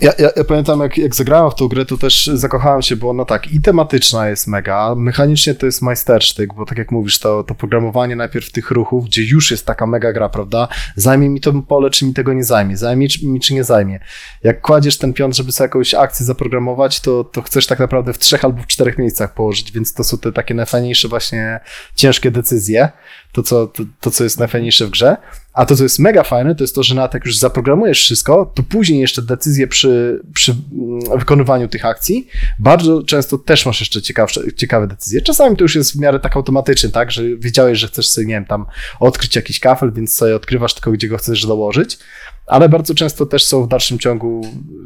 Ja, ja, ja pamiętam, jak, jak zagrałem w tą grę, to też zakochałem się, bo ona tak i tematyczna jest mega, mechanicznie to jest majstersztyk, bo tak jak mówisz, to, to programowanie najpierw tych ruchów, gdzie już jest taka mega gra, prawda? Zajmie mi to pole, czy mi tego nie zajmie, zajmie czy- mi, czy nie zajmie. Jak kładziesz ten pion, żeby sobie jakąś akcję zaprogramować, to, to chcesz tak naprawdę w trzech albo w czterech miejscach położyć, więc to są te takie najfajniejsze właśnie ciężkie decyzje, to co, to, to co jest najfajniejsze w grze. A to, co jest mega fajne, to jest to, że nawet jak już zaprogramujesz wszystko, to później jeszcze decyzje przy, przy mm, wykonywaniu tych akcji, bardzo często też masz jeszcze ciekawsze, ciekawe decyzje. Czasami to już jest w miarę tak automatycznie, tak, że wiedziałeś, że chcesz sobie, nie wiem, tam odkryć jakiś kafel, więc sobie odkrywasz tylko, gdzie go chcesz dołożyć, ale bardzo często też są w dalszym ciągu,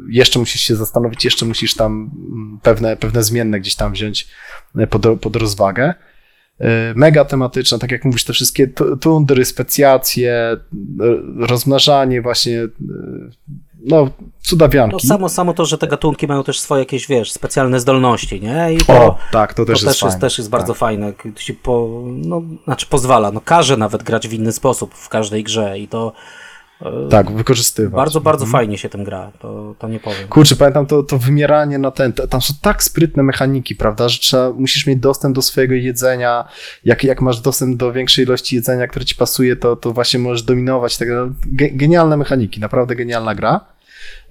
jeszcze musisz się zastanowić, jeszcze musisz tam mm, pewne, pewne zmienne gdzieś tam wziąć e, pod, pod rozwagę. E, Mega tematyczna, tak jak mówisz, te wszystkie tu- tundry, specjacje, e, rozmnażanie, właśnie, e, no, No cudawianki. samo, samo to, że te gatunki mają też swoje jakieś, wiesz, specjalne zdolności, nie? I to, O, tak, to to też też, jest jest, fajne. też jest bardzo tak. fajne. To się po, no, znaczy pozwala, no każe nawet grać w inny sposób w każdej grze i to Tak, wykorzystywać. bardzo, bardzo Mhm. fajnie się tym gra, to, to nie powiem. Kurczę, pamiętam to, to wymieranie na ten, tam są tak sprytne mechaniki, prawda, że trzeba, musisz mieć dostęp do swojego jedzenia, jak, jak masz dostęp do większej ilości jedzenia, które ci pasuje, to, to właśnie możesz dominować, tak, ge, genialne mechaniki, naprawdę genialna gra.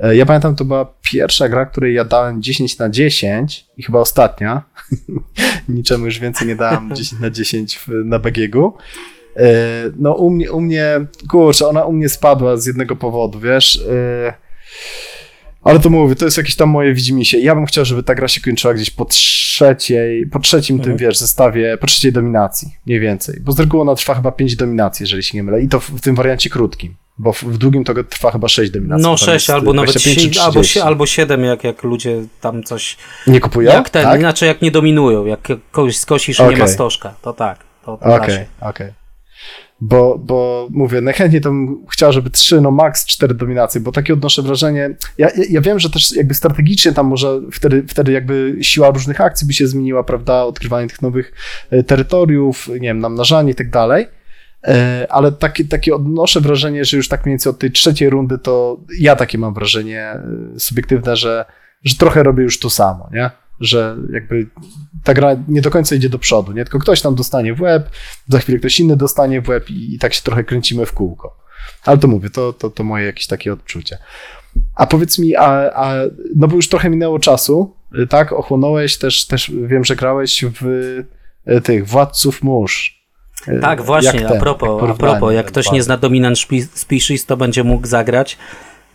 E, Ja pamiętam, to była pierwsza gra, której ja dałem 10 na 10 i chyba ostatnia. Niczemu już więcej nie dałem 10 na 10 w, na BGG-u. E, No u mnie, u mnie, kurczę, ona u mnie spadła z jednego powodu, wiesz. e, Ale to mówię, to jest jakieś tam moje widzimisię. Ja bym chciał, żeby ta gra się kończyła gdzieś po trzeciej, po trzecim tym, wiesz, zestawie, po trzeciej dominacji, mniej więcej. Bo z reguły ona trwa chyba 5 dominacji, jeżeli się nie mylę. I to w, w tym wariancie krótkim. Bo w, w długim to trwa chyba 6 dominacji. No bo tam 6 jest albo nawet 25 czy si- albo, 30. si- albo 7, jak, jak ludzie tam coś... Nie kupują? Jak ten, tak? inaczej jak nie dominują, jak kogoś skosisz i nie ma Okej. stożka, to tak, da Okej, się. okej. Bo, bo mówię, najchętniej to bym chciał, żeby trzy, no max cztery dominacje, bo takie odnoszę wrażenie. Ja, ja, ja wiem, że też jakby strategicznie tam może wtedy, wtedy jakby siła różnych akcji by się zmieniła, prawda? Odkrywanie tych nowych e, terytoriów, nie wiem, namnażanie i tak dalej. E, Ale takie, takie odnoszę wrażenie, że już tak mniej więcej od tej trzeciej rundy to ja takie mam wrażenie e, subiektywne, że, że trochę robię już to samo, nie? Że jakby ta gra nie do końca idzie do przodu, nie? Tylko ktoś tam dostanie w łeb, za chwilę ktoś inny dostanie w łeb i, i tak się trochę kręcimy w kółko. Ale to mówię, to, to, to moje jakieś takie odczucie. A powiedz mi, a, a no bo już trochę minęło czasu, tak? Ochłonąłeś, też, też wiem, że grałeś w y, tych Władców Mórz. Y, Tak, właśnie, ten, a propos, jak a propos, jak ten ktoś nie zna Dominant Spe- Species, to będzie mógł zagrać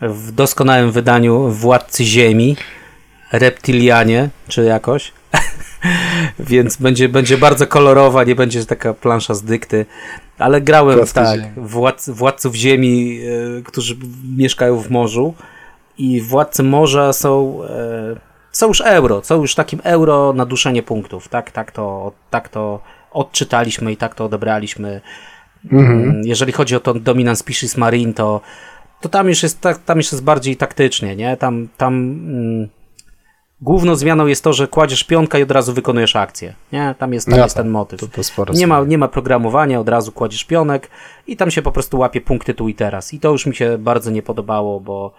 w doskonałym wydaniu Władcy Ziemi, Reptilianie, czy jakoś. Więc będzie, będzie bardzo kolorowa, nie będzie taka plansza z dykty. Ale grałem Płaskie tak, ziemi. władc, władców ziemi, e, którzy mieszkają w morzu. I władcy morza są, e, są już euro, są już takim euro na duszenie punktów. Tak, tak, to, tak to odczytaliśmy i tak to odebraliśmy. Mm, Jeżeli chodzi o to Dominant Species Marine, to, to tam już jest tak, tam już jest bardziej taktycznie, nie? Tam, tam mm, główną zmianą jest to, że kładziesz pionka i od razu wykonujesz akcję, nie? Tam jest, tam Ja jest tam, ten motyw. To, to Nie ma, nie ma programowania, od razu kładziesz pionek i tam się po prostu łapie punkty tu i teraz. I to już mi się bardzo nie podobało, bo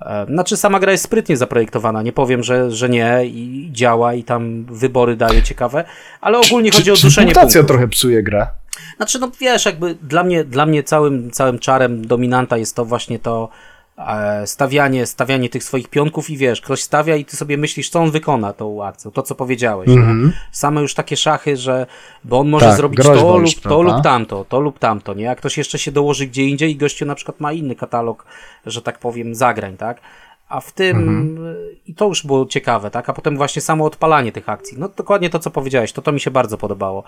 e, znaczy sama gra jest sprytnie zaprojektowana, nie powiem, że, że nie i działa i tam wybory daje ciekawe, ale ogólnie chodzi o czy, duszenie czy punktów. trochę psuje grę? Znaczy, no wiesz, jakby dla mnie, dla mnie całym, całym czarem dominanta jest to właśnie to stawianie, stawianie tych swoich pionków i wiesz, ktoś stawia i ty sobie myślisz, co on wykona tą akcją, to co powiedziałeś. nie? Same już takie szachy, że bo on może Tak, zrobić groźba to lub to prawda? lub tamto, to lub tamto, nie? A ktoś jeszcze się dołoży gdzie indziej i gościu na przykład ma inny katalog, że tak powiem, zagrań, tak? A w tym, Mhm. i to już było ciekawe, tak? A potem właśnie samo odpalanie tych akcji. No dokładnie to, co powiedziałeś, to to mi się bardzo podobało.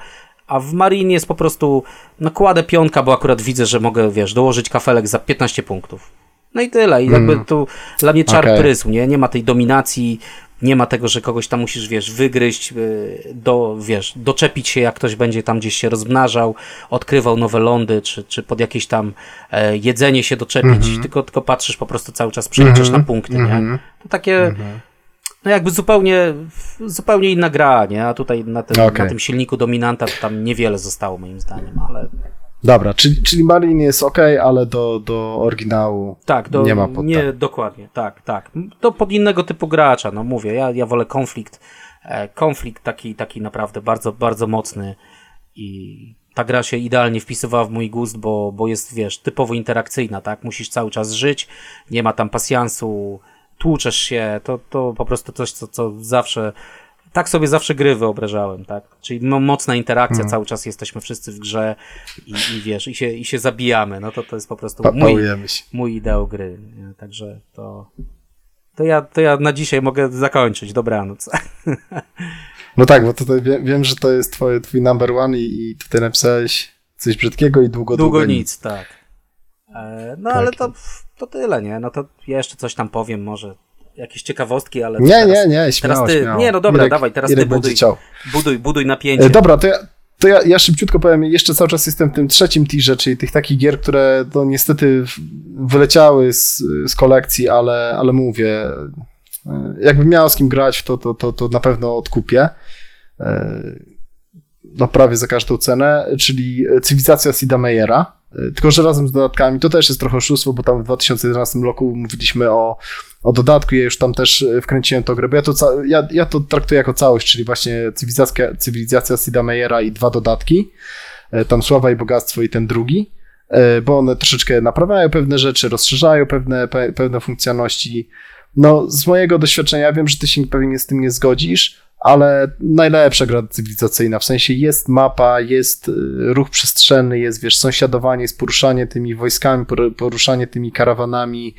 A w Marine jest po prostu, no kładę pionka, bo akurat widzę, że mogę, wiesz, dołożyć kafelek za 15 punktów. No i tyle. I jakby tu dla mnie czar prysł, nie? Nie ma tej dominacji, nie ma tego, że kogoś tam musisz, wiesz, wygryźć, yy, do, wiesz, doczepić się, jak ktoś będzie tam gdzieś się rozmnażał, odkrywał nowe lądy, czy, czy pod jakieś tam e, jedzenie się doczepić, tylko, tylko patrzysz po prostu cały czas, przeliczasz na punkty, nie? To takie, no jakby zupełnie, zupełnie inna gra, nie? A tutaj na tym, Okej. na tym silniku dominanta to tam niewiele zostało moim zdaniem, ale Dobra, czyli, czyli Marine jest ok, ale do, do oryginału tak, do, nie ma pod nie, dokładnie, tak, tak. To pod innego typu gracza, no mówię, ja, ja wolę konflikt, e, konflikt taki, taki naprawdę bardzo, bardzo mocny i ta gra się idealnie wpisywała w mój gust, bo, bo jest, wiesz, typowo interakcyjna, tak? Musisz cały czas żyć, nie ma tam pasjansu, tłuczesz się, to, to po prostu coś, co, co zawsze, tak sobie zawsze gry wyobrażałem, tak? Czyli no, mocna interakcja, cały czas jesteśmy wszyscy w grze i, i wiesz, i się, i się zabijamy, no to to jest po prostu mój, mój ideał gry, także to, to ja, to ja na dzisiaj mogę zakończyć, dobranoc. No tak, bo tutaj wiem, wiem że to jest twoje, twój number one i, i tutaj napisałeś coś brzydkiego i długo, Długo długo, nic, tak. E, no Tak. ale to, to tyle, nie? No to ja jeszcze coś tam powiem, może jakieś ciekawostki, ale Nie, teraz, nie, nie, śmiało, teraz ty, śmiało. nie, no dobra, Irek- dawaj, teraz Irek ty buduj, chciał. buduj, buduj napięcie. E, dobra, to ja, to ja, ja szybciutko powiem, jeszcze cały czas jestem w tym trzecim tirze, czyli tych takich gier, które no, niestety wyleciały z, z kolekcji, ale, ale mówię, e, jakbym miał z kim grać, to, to, to, to na pewno odkupię. E, No prawie za każdą cenę, czyli cywilizacja Sida Meyera. Tylko, że razem z dodatkami to też jest trochę oszustwo, bo tam w 2011 roku mówiliśmy o, o dodatku, ja już tam też e, wkręciłem to grę, bo ja to, ja, ja to traktuję jako całość, czyli właśnie cywilizacja, cywilizacja Sida Meyera i dwa dodatki, E, tam Sława i Bogactwo i ten drugi, e, bo one troszeczkę naprawiają pewne rzeczy, rozszerzają pewne, pe, pewne funkcjonalności. No, z mojego doświadczenia wiem, że ty się pewnie z tym nie zgodzisz, ale najlepsza gra cywilizacyjna, w sensie jest mapa, jest y, ruch przestrzenny, jest, wiesz, sąsiadowanie, jest poruszanie tymi wojskami, por- poruszanie tymi karawanami,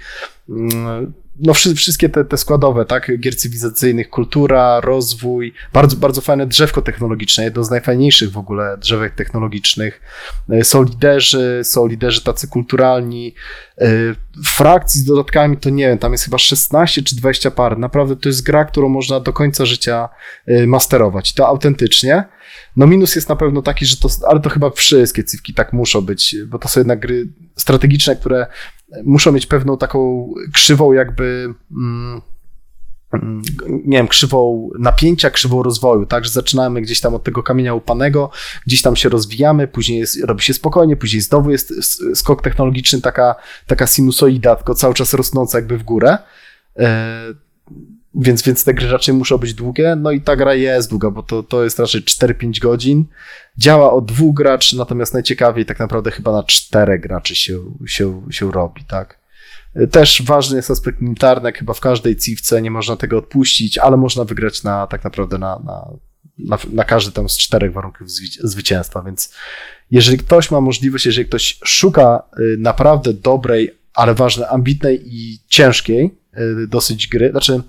mm, no wszy- wszystkie te, te składowe, tak, gier cywilizacyjnych, kultura, rozwój, bardzo, bardzo fajne drzewko technologiczne, jedno z najfajniejszych w ogóle drzewek technologicznych, Y, są liderzy, są liderzy tacy kulturalni, y, frakcji z dodatkami to nie wiem, tam jest chyba 16 czy 20 par, naprawdę to jest gra, którą można do końca życia y, masterować, to autentycznie. No minus jest na pewno taki, że to, ale to chyba wszystkie cywki tak muszą być, bo to są jednak gry strategiczne, które muszą mieć pewną taką krzywą jakby, mm, mm, nie wiem, krzywą napięcia, krzywą rozwoju, tak, że zaczynamy gdzieś tam od tego kamienia upanego, gdzieś tam się rozwijamy, później jest, robi się spokojnie, później znowu jest skok technologiczny, taka, taka sinusoida, tylko cały czas rosnąca jakby w górę. Więc, więc te gry raczej muszą być długie. No i ta gra jest długa, bo to, to jest raczej 4-5 godzin. Działa od dwóch graczy, natomiast najciekawiej tak naprawdę chyba na czterech graczy się, się, się robi, tak. Też ważny jest aspekt militarny, jak chyba w każdej ciwce, nie można tego odpuścić, ale można wygrać na tak naprawdę na, na, na, na każdy tam z czterech warunków zwycięstwa, więc jeżeli ktoś ma możliwość, jeżeli ktoś szuka y, naprawdę dobrej, ale ważne, ambitnej i ciężkiej y, dosyć gry, znaczy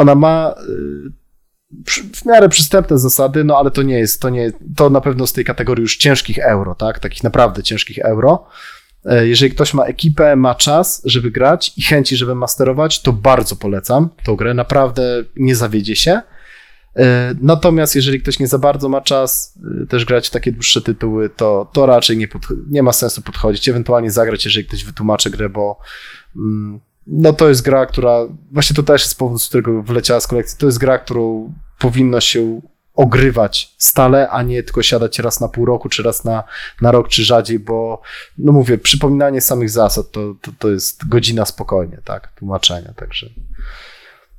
ona ma y, w miarę przystępne zasady, no ale to nie jest, to nie, to na pewno z tej kategorii już ciężkich euro, tak, takich naprawdę ciężkich euro. E, jeżeli ktoś ma ekipę, ma czas, żeby grać i chęci, żeby masterować, to bardzo polecam tą grę, naprawdę nie zawiedzie się. E, natomiast jeżeli ktoś nie za bardzo ma czas e, też grać w takie dłuższe tytuły, to, to raczej nie, nie ma sensu podchodzić. Ewentualnie zagrać, jeżeli ktoś wytłumaczy grę, bo mm, no to jest gra, która, właśnie to też jest powód, z którego wyleciała z kolekcji, to jest gra, którą powinno się ogrywać stale, a nie tylko siadać raz na pół roku, czy raz na, na rok, czy rzadziej, bo no mówię, przypominanie samych zasad to, to, to jest godzina spokojnie, tak, tłumaczenia, także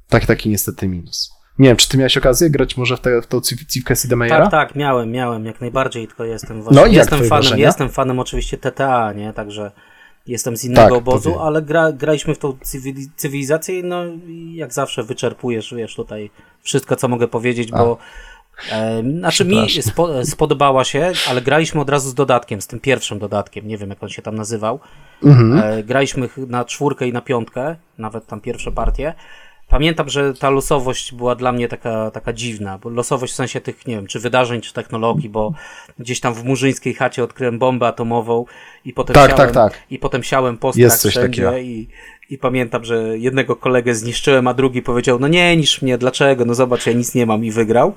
tak, taki niestety minus. Nie wiem, czy ty miałeś okazję grać może w, te, w tą Civkę Sidemeyera? Tak, tak, miałem, miałem, jak najbardziej, tylko jestem właśnie, no, jestem fanem, wrażenia? jestem fanem oczywiście TTA, nie, także jestem z innego tak, obozu, ale gra, graliśmy w tą cywilizację no i jak zawsze wyczerpujesz, wiesz, tutaj wszystko, co mogę powiedzieć, A. bo e, znaczy mi spo, spodobała się, ale graliśmy od razu z dodatkiem, z tym pierwszym dodatkiem, nie wiem jak on się tam nazywał. Mhm. E, graliśmy na czwórkę i na piątkę, nawet tam pierwsze partie Pamiętam, że ta losowość była dla mnie taka, taka dziwna, bo losowość w sensie tych, nie wiem, czy wydarzeń, czy technologii, bo gdzieś tam w murzyńskiej chacie odkryłem bombę atomową i potem tak, siałem, tak, tak. i potem siałem postrach wszędzie i, i pamiętam, że jednego kolegę zniszczyłem, a drugi powiedział, no nie niż mnie, dlaczego, no zobacz, ja nic nie mam i wygrał.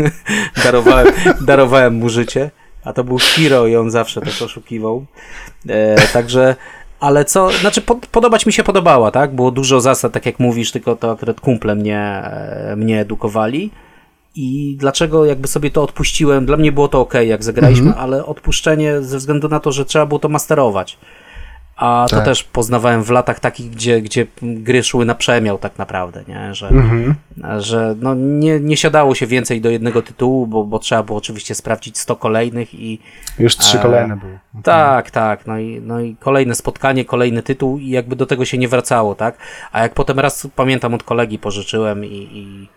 darowałem, darowałem mu życie, a to był Hiro i on zawsze też oszukiwał. E, także ale co, znaczy pod, podobać mi się podobała, tak? Było dużo zasad, tak jak mówisz, tylko to akurat kumple mnie, e, mnie edukowali. I dlaczego jakby sobie to odpuściłem? Dla mnie było to ok, jak zagraliśmy, mm -hmm. ale odpuszczenie ze względu na to, że trzeba było to masterować. A tak. to też poznawałem w latach takich, gdzie, gdzie gry szły na przemiał tak naprawdę, nie? Że, mhm. że no nie, nie siadało się więcej do jednego tytułu, bo, bo trzeba było oczywiście sprawdzić 100 kolejnych i... Już trzy e, kolejne były. Mhm. Tak, tak. No i, no i kolejne spotkanie, kolejny tytuł i jakby do tego się nie wracało, tak? A jak potem raz, pamiętam, od kolegi pożyczyłem i, i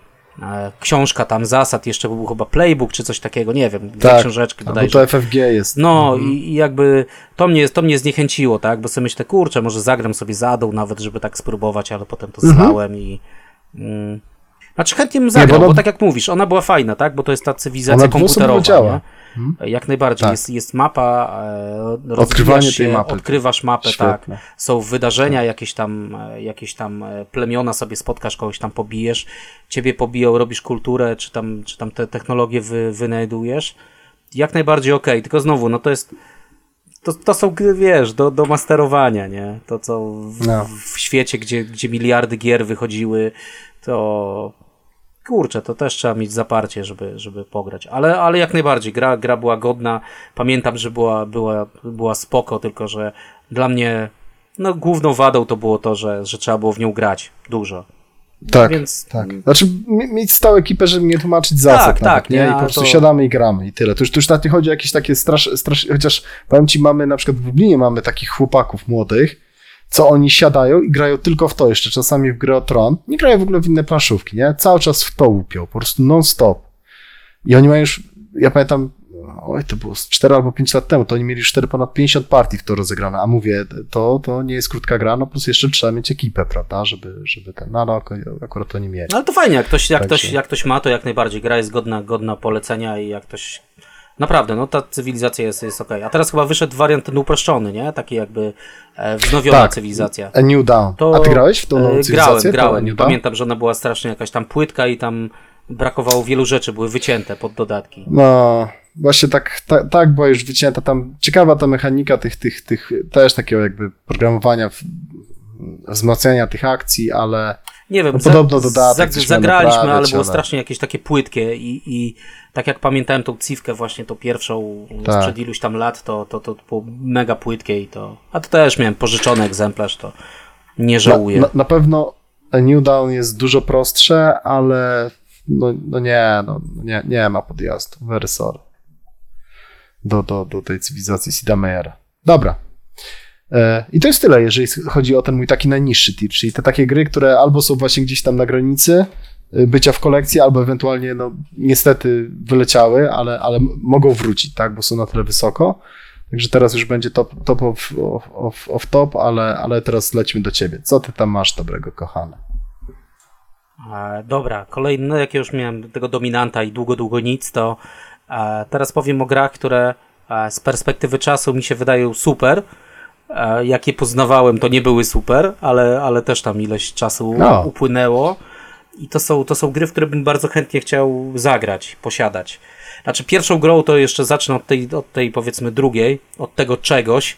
książka tam zasad, jeszcze był chyba playbook czy coś takiego, nie wiem, dwie tak, książeczki bodajże. Bo to FFG jest. No mhm. i, i, jakby to mnie, to mnie zniechęciło, tak, bo sobie myślę, kurczę, może zagram sobie zadał nawet, żeby tak spróbować, ale potem to mhm. i... Mm, znaczy chętnie bym zagrał, nie, bo, no, bo, tak jak mówisz, ona była fajna, tak, bo to jest ta cywilizacja komputerowa, działa. Nie? Hmm? Jak najbardziej. Tak. Jest, jest mapa, e, Odkrywanie się, tej mapy. odkrywasz mapę, tak. Świetne. tak. Są wydarzenia, tak. jakieś tam, jakieś tam e, plemiona sobie spotkasz, kogoś tam pobijesz, ciebie pobiją, robisz kulturę, czy tam, czy tam te technologie wy, wynajdujesz. Jak najbardziej okej, okay. tylko znowu, no to jest to, to są gry, wiesz, do, do masterowania, nie? To, co w, no. w świecie, gdzie, gdzie miliardy gier wychodziły, to kurczę, to też trzeba mieć zaparcie, żeby, żeby pograć. Ale, ale jak najbardziej, gra, gra była godna. Pamiętam, że była, była, była spoko, tylko że dla mnie no, główną wadą to było to, że, że trzeba było w nią grać dużo. Tak, Więc... tak. Znaczy mieć stałą ekipę, żeby nie tłumaczyć zasad tak, nawet, tak, nie? I po prostu to... siadamy i gramy i tyle. To już, to już nawet nie chodzi o jakieś takie strasz, strasz... Chociaż powiem ci, mamy na przykład w Lublinie mamy takich chłopaków młodych, co oni siadają i grają tylko w to jeszcze, czasami w grę o Tron. Nie grają w ogóle w inne planszówki, nie? Cały czas w to łupią, po prostu non-stop. I oni mają już, ja pamiętam, oj, to było 4 albo 5 lat temu, to oni mieli już 4 ponad 50 partii w to rozegrane, a mówię, to, to nie jest krótka gra, no plus jeszcze trzeba mieć ekipę, prawda, żeby, żeby ten, no, no akurat to nie mieli. No ale to fajnie, jak ktoś, jak, ktoś, jak ktoś ma, to jak najbardziej gra jest godna, godna polecenia i jak ktoś Naprawdę, no ta cywilizacja jest, jest ok. A teraz chyba wyszedł wariant ten uproszczony, nie? Taki jakby e, wznowiona tak, cywilizacja. A New Dawn. To, A ty grałeś w tą e, cywilizację? Grałem, grałem. Pamiętam, że ona była strasznie jakaś tam płytka i tam brakowało wielu rzeczy, były wycięte pod dodatki. No, właśnie tak, tak, tak była już wycięta. Tam ciekawa ta mechanika tych, tych, tych też takiego jakby programowania, wzmacniania tych akcji, ale nie wiem, no, podobno dodatek. zagraliśmy, ale było strasznie jakieś takie płytkie i, i tak jak pamiętałem tą cywkę właśnie, tą pierwszą tak. sprzed iluś tam lat, to, to, to było mega płytkie i to, a to też miałem pożyczony egzemplarz, to nie żałuję. Na, na, na pewno New Dawn jest dużo prostsze, ale no, no nie, no, nie, nie ma podjazdu, very sorry. Do, do, do tej cywilizacji Sida Meyera. Dobra, E, I to jest tyle, jeżeli chodzi o ten mój taki najniższy tier, czyli te takie gry, które albo są właśnie gdzieś tam na granicy bycia w kolekcji, albo ewentualnie, no niestety wyleciały, ale, ale mogą wrócić, tak, bo są na tyle wysoko. Także teraz już będzie top, top of, of, of top, ale, ale teraz lecimy do ciebie. Co ty tam masz dobrego, kochany? E, dobra, kolejny, no jak ja już miałem tego dominanta i długo, długo nic, to e, teraz powiem o grach, które e, z perspektywy czasu mi się wydają super. E, jak je poznawałem, to nie były super, ale, ale też tam ileś czasu No. upłynęło. I to są, to są gry, w które bym bardzo chętnie chciał zagrać, posiadać. Znaczy, pierwszą grą to jeszcze zacznę od tej, od tej powiedzmy drugiej, od tego czegoś,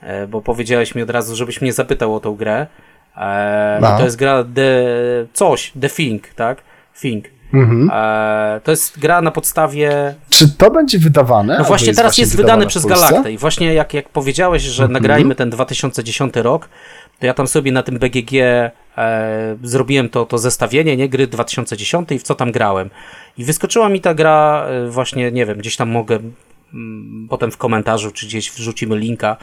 e, bo powiedziałeś mi od razu, żebyś mnie zapytał o tą grę. E, No. To jest gra The coś, The Thing, tak? Thing. Mhm. E, to jest gra na podstawie Czy to będzie wydawane? no właśnie teraz właśnie jest wydawane wydany w przez? Galaktę i właśnie jak, jak powiedziałeś, że Mhm. nagrajmy ten 2010 rok, to ja tam sobie na tym BGG e, zrobiłem to, to zestawienie, nie, gry 2010 i w co tam grałem. I wyskoczyła mi ta gra e, właśnie, nie wiem, gdzieś tam mogę mm, potem w komentarzu czy gdzieś wrzucimy linka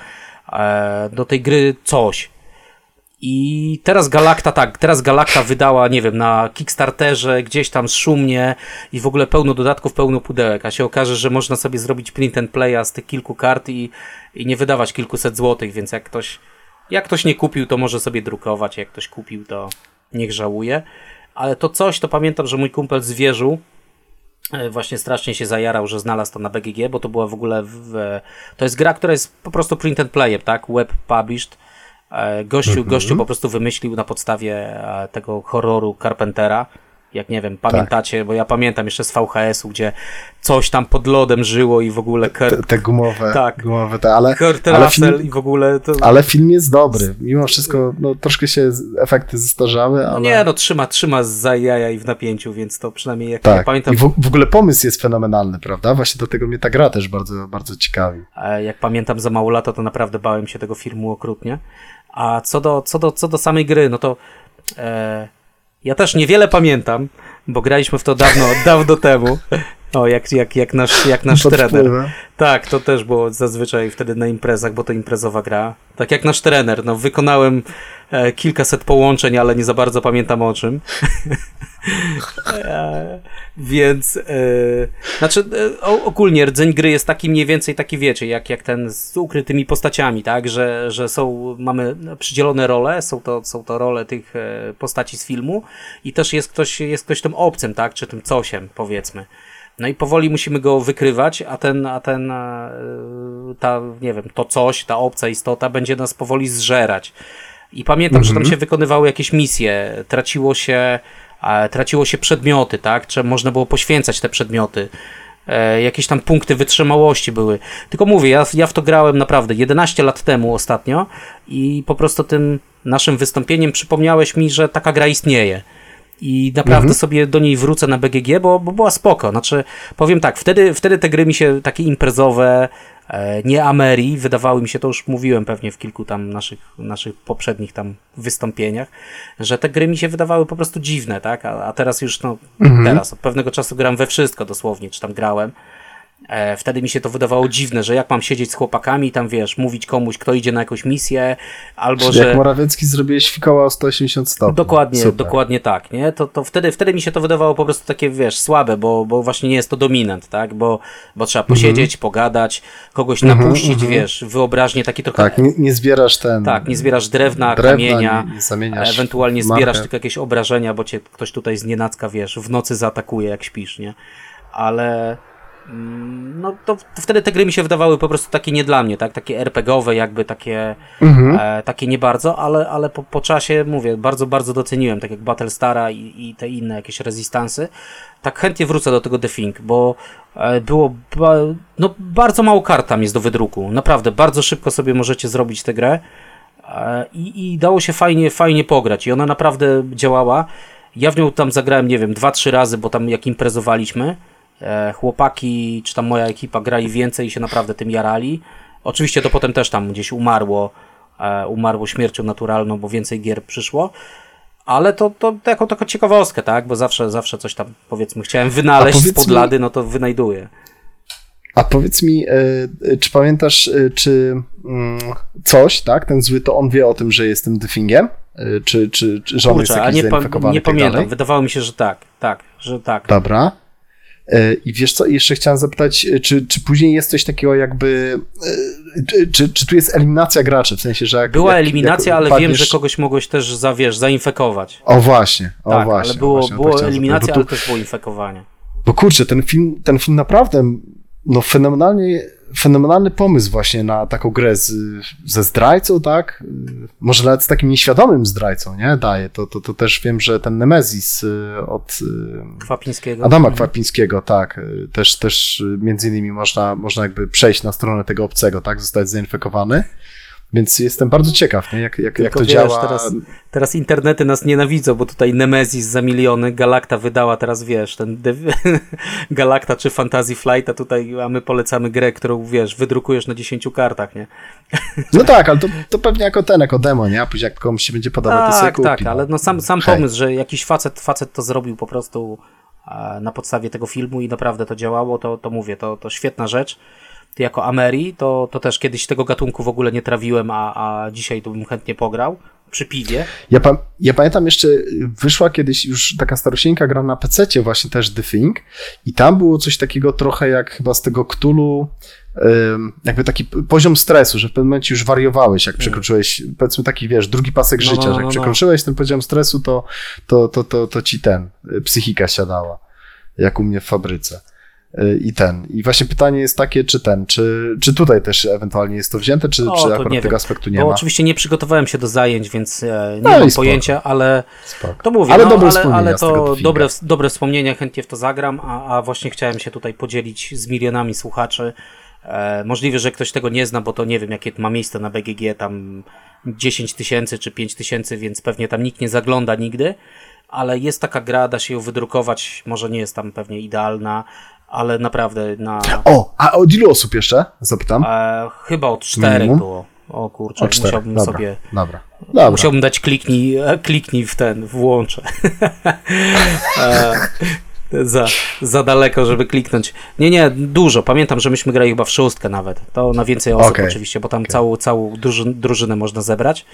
e, do tej gry coś. I teraz Galacta, tak, teraz Galacta wydała, nie wiem, na Kickstarterze, gdzieś tam szumnie i w ogóle pełno dodatków, pełno pudełek, a się okaże, że można sobie zrobić print and playa z tych kilku kart i, i nie wydawać kilkuset złotych, więc jak ktoś, jak ktoś nie kupił, to może sobie drukować, jak ktoś kupił, to niech żałuje. Ale to coś, to pamiętam, że mój kumpel zwierzył, e, właśnie strasznie się zajarał, że znalazł to na BGG, bo to była w ogóle, w, to jest gra, która jest po prostu print and playem, tak, web published, Gościu, gościu po prostu wymyślił na podstawie e, tego horroru Carpentera. Jak nie wiem, pamiętacie, bo ja pamiętam jeszcze z VHS-u, gdzie coś tam pod lodem żyło i w ogóle Te, Kurt, te gumowe, Tak. gumowe te, ale, Kurt ale, film, i w ogóle to... ale film jest dobry. Mimo wszystko, no, troszkę się efekty zestarzały, No ale... nie, no trzyma, trzyma za jaja i w napięciu, więc to przynajmniej jak tak. ja pamiętam, I w, w ogóle pomysł jest fenomenalny, prawda? Właśnie do tego mnie ta gra też bardzo, bardzo ciekawi. Jak pamiętam za mało lata, to naprawdę bałem się tego filmu okrutnie. A co do, co do, co do samej gry, no to e, ja też niewiele pamiętam, bo graliśmy w to dawno, dawno temu. O, jak, jak, jak nasz, jak nasz trener. Tak, to też było zazwyczaj wtedy na imprezach, bo to imprezowa gra. Tak jak nasz trener, no wykonałem e, kilkaset połączeń, ale nie za bardzo pamiętam o czym. więc, e, znaczy o- ogólnie rdzeń gry jest taki mniej więcej taki, wiecie, jak, jak ten z ukrytymi postaciami, tak, że, że są, mamy przydzielone role, są to, są to role tych e, postaci z filmu i też jest ktoś, jest ktoś tym obcym, tak, czy tym cosiem, powiedzmy. No i powoli musimy go wykrywać, a ten, a ten, ta, nie wiem, to coś, ta obca istota będzie nas powoli zżerać. I pamiętam, że tam się wykonywały jakieś misje, traciło się, traciło się przedmioty, tak? Czy można było poświęcać te przedmioty. E, jakieś tam punkty wytrzymałości były. Tylko mówię, ja, ja w to grałem naprawdę 11 lat temu ostatnio i po prostu tym naszym wystąpieniem przypomniałeś mi, że taka gra istnieje. I naprawdę sobie do niej wrócę na BGG, bo, bo była spoko. Znaczy, powiem tak, wtedy, wtedy te gry mi się takie imprezowe, nie Ameri, wydawały mi się, to już mówiłem pewnie w kilku tam naszych, naszych poprzednich tam wystąpieniach, że te gry mi się wydawały po prostu dziwne, tak? A, a teraz już, no, teraz od pewnego czasu gram we wszystko dosłownie, czy tam grałem. E, wtedy mi się to wydawało dziwne, że jak mam siedzieć z chłopakami, tam wiesz, mówić komuś, kto idzie na jakąś misję, albo Czyli że. Jak Morawiecki zrobiłeś fikoła o 180 stopni. Dokładnie, Super. dokładnie tak, nie? To, to wtedy, wtedy mi się to wydawało po prostu takie, wiesz, słabe, bo, bo właśnie nie jest to dominant, tak? Bo, bo trzeba posiedzieć, pogadać, kogoś napuścić, wiesz, wyobraźnie taki trochę... Tak, nie, nie zbierasz ten... Tak, nie zbierasz drewna, Drewna, kamienia, nie- nie zamieniasz ewentualnie zbierasz tylko jakieś obrażenia, bo cię ktoś tutaj z nienacka, wiesz, w nocy zaatakuje, jak śpisz, nie? Ale mm, no to, wtedy te gry mi się wydawały po prostu takie nie dla mnie, tak? Takie RPGowe, jakby takie, Mhm. e, takie nie bardzo, ale, ale po, po czasie, mówię, bardzo, bardzo doceniłem, tak jak Battlestara i, i te inne jakieś rezystansy. Tak chętnie wrócę do tego The Thing, bo e, było ba, no, bardzo mało kart tam jest do wydruku. Naprawdę, bardzo szybko sobie możecie zrobić tę grę. E, I, I dało się fajnie, fajnie pograć i ona naprawdę działała. Ja w nią tam zagrałem, nie wiem, dwa, trzy razy, bo tam jak imprezowaliśmy, chłopaki, czy tam moja ekipa grali więcej i się naprawdę tym jarali. Oczywiście to potem też tam gdzieś umarło, e, umarło śmiercią naturalną, bo więcej gier przyszło. Ale to, to, to jako taką ciekawostkę, tak? Bo zawsze, zawsze coś tam, powiedzmy, chciałem wynaleźć A z powiedz mi- podlady, no to wynajduję. A powiedz mi, e, e, czy pamiętasz, e, czy mm, coś, tak, ten zły, to on wie o tym, że jestem dyfingiem? E, Czy, czy, czy że on jest Kurczę, a jakiś nie, pa, nie tak pamiętam. dalej? Wydawało mi się, że tak, tak, że tak. Dobra. E, I wiesz co, jeszcze chciałem zapytać, e, czy, czy później jest coś takiego jakby, e, czy, czy tu jest eliminacja graczy, w sensie, że jak, Była jak, eliminacja, jak ale padniesz... wiem, że kogoś mogłeś też, za, wiesz, zainfekować. O właśnie, o tak, właśnie. ale było, właśnie, było eliminacja, zapytać, ale też było infekowanie. Bo kurczę, ten film, ten film naprawdę, no fenomenalnie, fenomenalny pomysł właśnie na taką grę z, ze zdrajcą, tak? Może nawet z takim nieświadomym zdrajcą, nie? Daje. To, to, to też wiem, że ten Nemezis y, od y, Kwapińskiego. Adama Mhm. Kwapińskiego, tak. y, Też, też między innymi można, można jakby przejść na stronę tego obcego, tak? Zostać zainfekowany. Więc jestem bardzo ciekaw, nie? Jak, jak, jak to wiesz, działa. Teraz, teraz internety nas nienawidzą, bo tutaj Nemesis za miliony, Galacta wydała teraz, wiesz, ten Galacta czy Fantasy Flight, a tutaj, a my polecamy grę, którą, wiesz, wydrukujesz na 10 kartach, nie? No tak, ale to, to pewnie jako ten, jako demo, nie? A później jak komuś się będzie podobać, to sobie Tak, kupi. tak, ale no sam, sam Hej. pomysł, że jakiś facet, facet to zrobił po prostu na podstawie tego filmu i naprawdę to działało, to, to mówię, to, to świetna rzecz. Jako Ameri, to, to też kiedyś tego gatunku w ogóle nie trawiłem, a, a dzisiaj to bym chętnie pograł przy piwie. Ja, pa- ja pamiętam jeszcze, wyszła kiedyś już taka starosieńka gra na PC, właśnie też The Thing i tam było coś takiego trochę jak chyba z tego ym, jakby taki poziom stresu, że w pewnym momencie już wariowałeś, jak przekroczyłeś, powiedzmy taki, wiesz, drugi pasek No, życia, no, że jak no, no. przekroczyłeś ten poziom stresu, to, to, to, to, to ci ten, y, psychika siadała, jak u mnie w fabryce. Y, I ten. I właśnie pytanie jest takie, czy ten, czy, czy tutaj też ewentualnie jest to wzięte, czy, O, czy to akurat tego wiem. aspektu nie Bo ma? oczywiście nie przygotowałem się do zajęć, więc e, nie No mam pojęcia, ale Spoko. to mówię, Ale no, dobre ale, wspomnienia ale to dobre, dobre wspomnienia, chętnie w to zagram, a, a właśnie chciałem się tutaj podzielić z milionami słuchaczy. E, możliwe, że ktoś tego nie zna, bo to nie wiem, jakie ma miejsce na BGG, tam 10 tysięcy czy 5 tysięcy, więc pewnie tam nikt nie zagląda nigdy, ale jest taka gra, da się ją wydrukować, może nie jest tam pewnie idealna, ale naprawdę na... O, a od ilu osób jeszcze? Zapytam. E, chyba od czterech Minimum? było. O kurczę, O musiałbym Dobra, sobie... dobra. Dobra. Musiałbym dać kliknij, e, kliknij w ten, włączę. e, za, za daleko, żeby kliknąć. Nie, nie, dużo. Pamiętam, że myśmy grali chyba w szóstkę nawet. To na więcej osób Okej. oczywiście, bo tam całą, całą drużyn, drużynę można zebrać.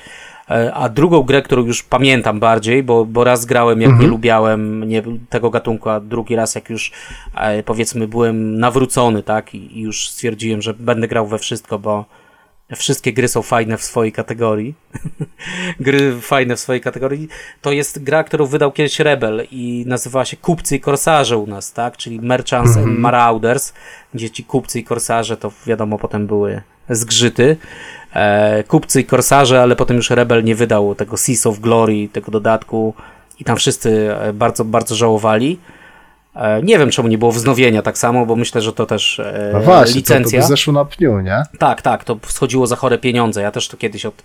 E, A drugą grę, którą już pamiętam bardziej, bo, bo raz grałem jak nie lubiałem nie, tego gatunku, a drugi raz jak już e, powiedzmy byłem nawrócony, tak, i, i już stwierdziłem, że będę grał we wszystko, bo wszystkie gry są fajne w swojej kategorii. gry fajne w swojej kategorii. To jest gra, którą wydał kiedyś Rebel i nazywała się Kupcy i Korsarze u nas, tak? Czyli Merchants and Marauders, gdzie ci kupcy i korsarze to wiadomo potem były zgrzyty. E, kupcy i korsarze, ale potem już Rebel nie wydał tego Seas of Glory, tego dodatku i tam wszyscy e, bardzo, bardzo żałowali. E, nie wiem, czemu nie było wznowienia tak samo, bo myślę, że to też No właśnie, licencja. to, to zeszło na pniu, nie? Tak, tak, to schodziło za chore pieniądze. Ja też to kiedyś od,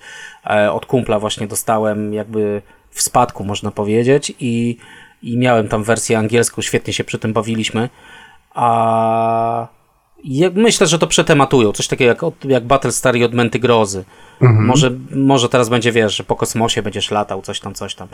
od kumpla właśnie dostałem jakby w spadku, można powiedzieć, i, i miałem tam wersję angielską, świetnie się przy tym bawiliśmy. A myślę, że to przetematują. Coś takiego jak, jak Battlestar i Odmęty Grozy. Może, może teraz będzie, wiesz, że po kosmosie będziesz latał, coś tam, coś tam.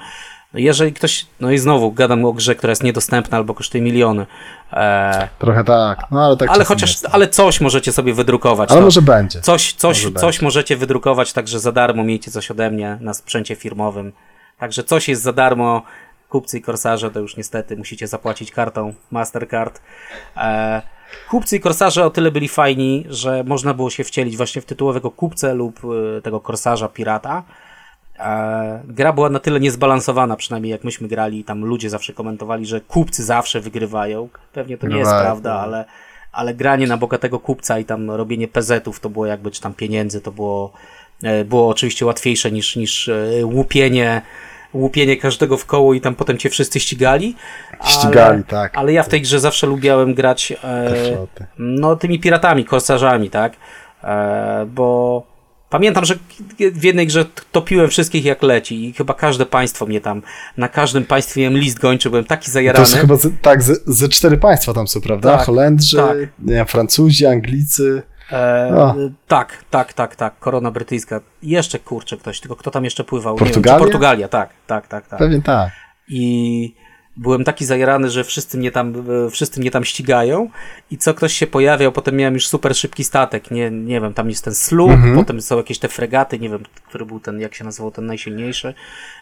No Jeżeli ktoś, no i znowu gadam o grze, która jest niedostępna albo kosztuje miliony. E, Trochę tak. No ale tak ale chociaż, jest. ale coś możecie sobie wydrukować. Ale to- może będzie. Coś, coś, Może coś możecie wydrukować, także za darmo miejcie coś ode mnie na sprzęcie firmowym. Także coś jest za darmo. Kupcy i korsarze to już niestety musicie zapłacić kartą Mastercard. E, kupcy i korsarze o tyle byli fajni, że można było się wcielić właśnie w tytułowego kupcę lub e, tego korsarza pirata. E, gra była na tyle niezbalansowana, przynajmniej jak myśmy grali, tam ludzie zawsze komentowali, że kupcy zawsze wygrywają. Pewnie to nie jest Right. prawda, ale, ale granie na bogatego kupca i tam robienie pezetów to było jakby, czy tam pieniędzy, to było, e, było oczywiście łatwiejsze niż, niż łupienie, łupienie każdego w koło i tam potem cię wszyscy ścigali. Ścigali, ale, tak. Ale ja w tej grze zawsze lubiałem grać e, no tymi piratami, korsarzami, tak? E, bo pamiętam, że w jednej grze topiłem wszystkich jak leci i chyba każde państwo mnie tam, na każdym państwie miałem list gończy, byłem taki To zajarany. jest chyba ze, tak, ze, ze cztery państwa tam są, prawda? Tak, Holendrzy, tak. Francuzi, Anglicy. E, tak, tak, tak, tak, korona brytyjska. Jeszcze kurczę ktoś, tylko kto tam jeszcze pływał? Wiem, Portugalia? czy Portugalia, tak, tak, tak, tak. Pewnie tak. I byłem taki zajarany, że wszyscy mnie tam, e, wszyscy mnie tam ścigają i co ktoś się pojawiał, potem miałem już super szybki statek, nie, nie wiem, tam jest ten slug, Mhm. potem są jakieś te fregaty, nie wiem, który był ten, jak się nazywał, ten najsilniejszy,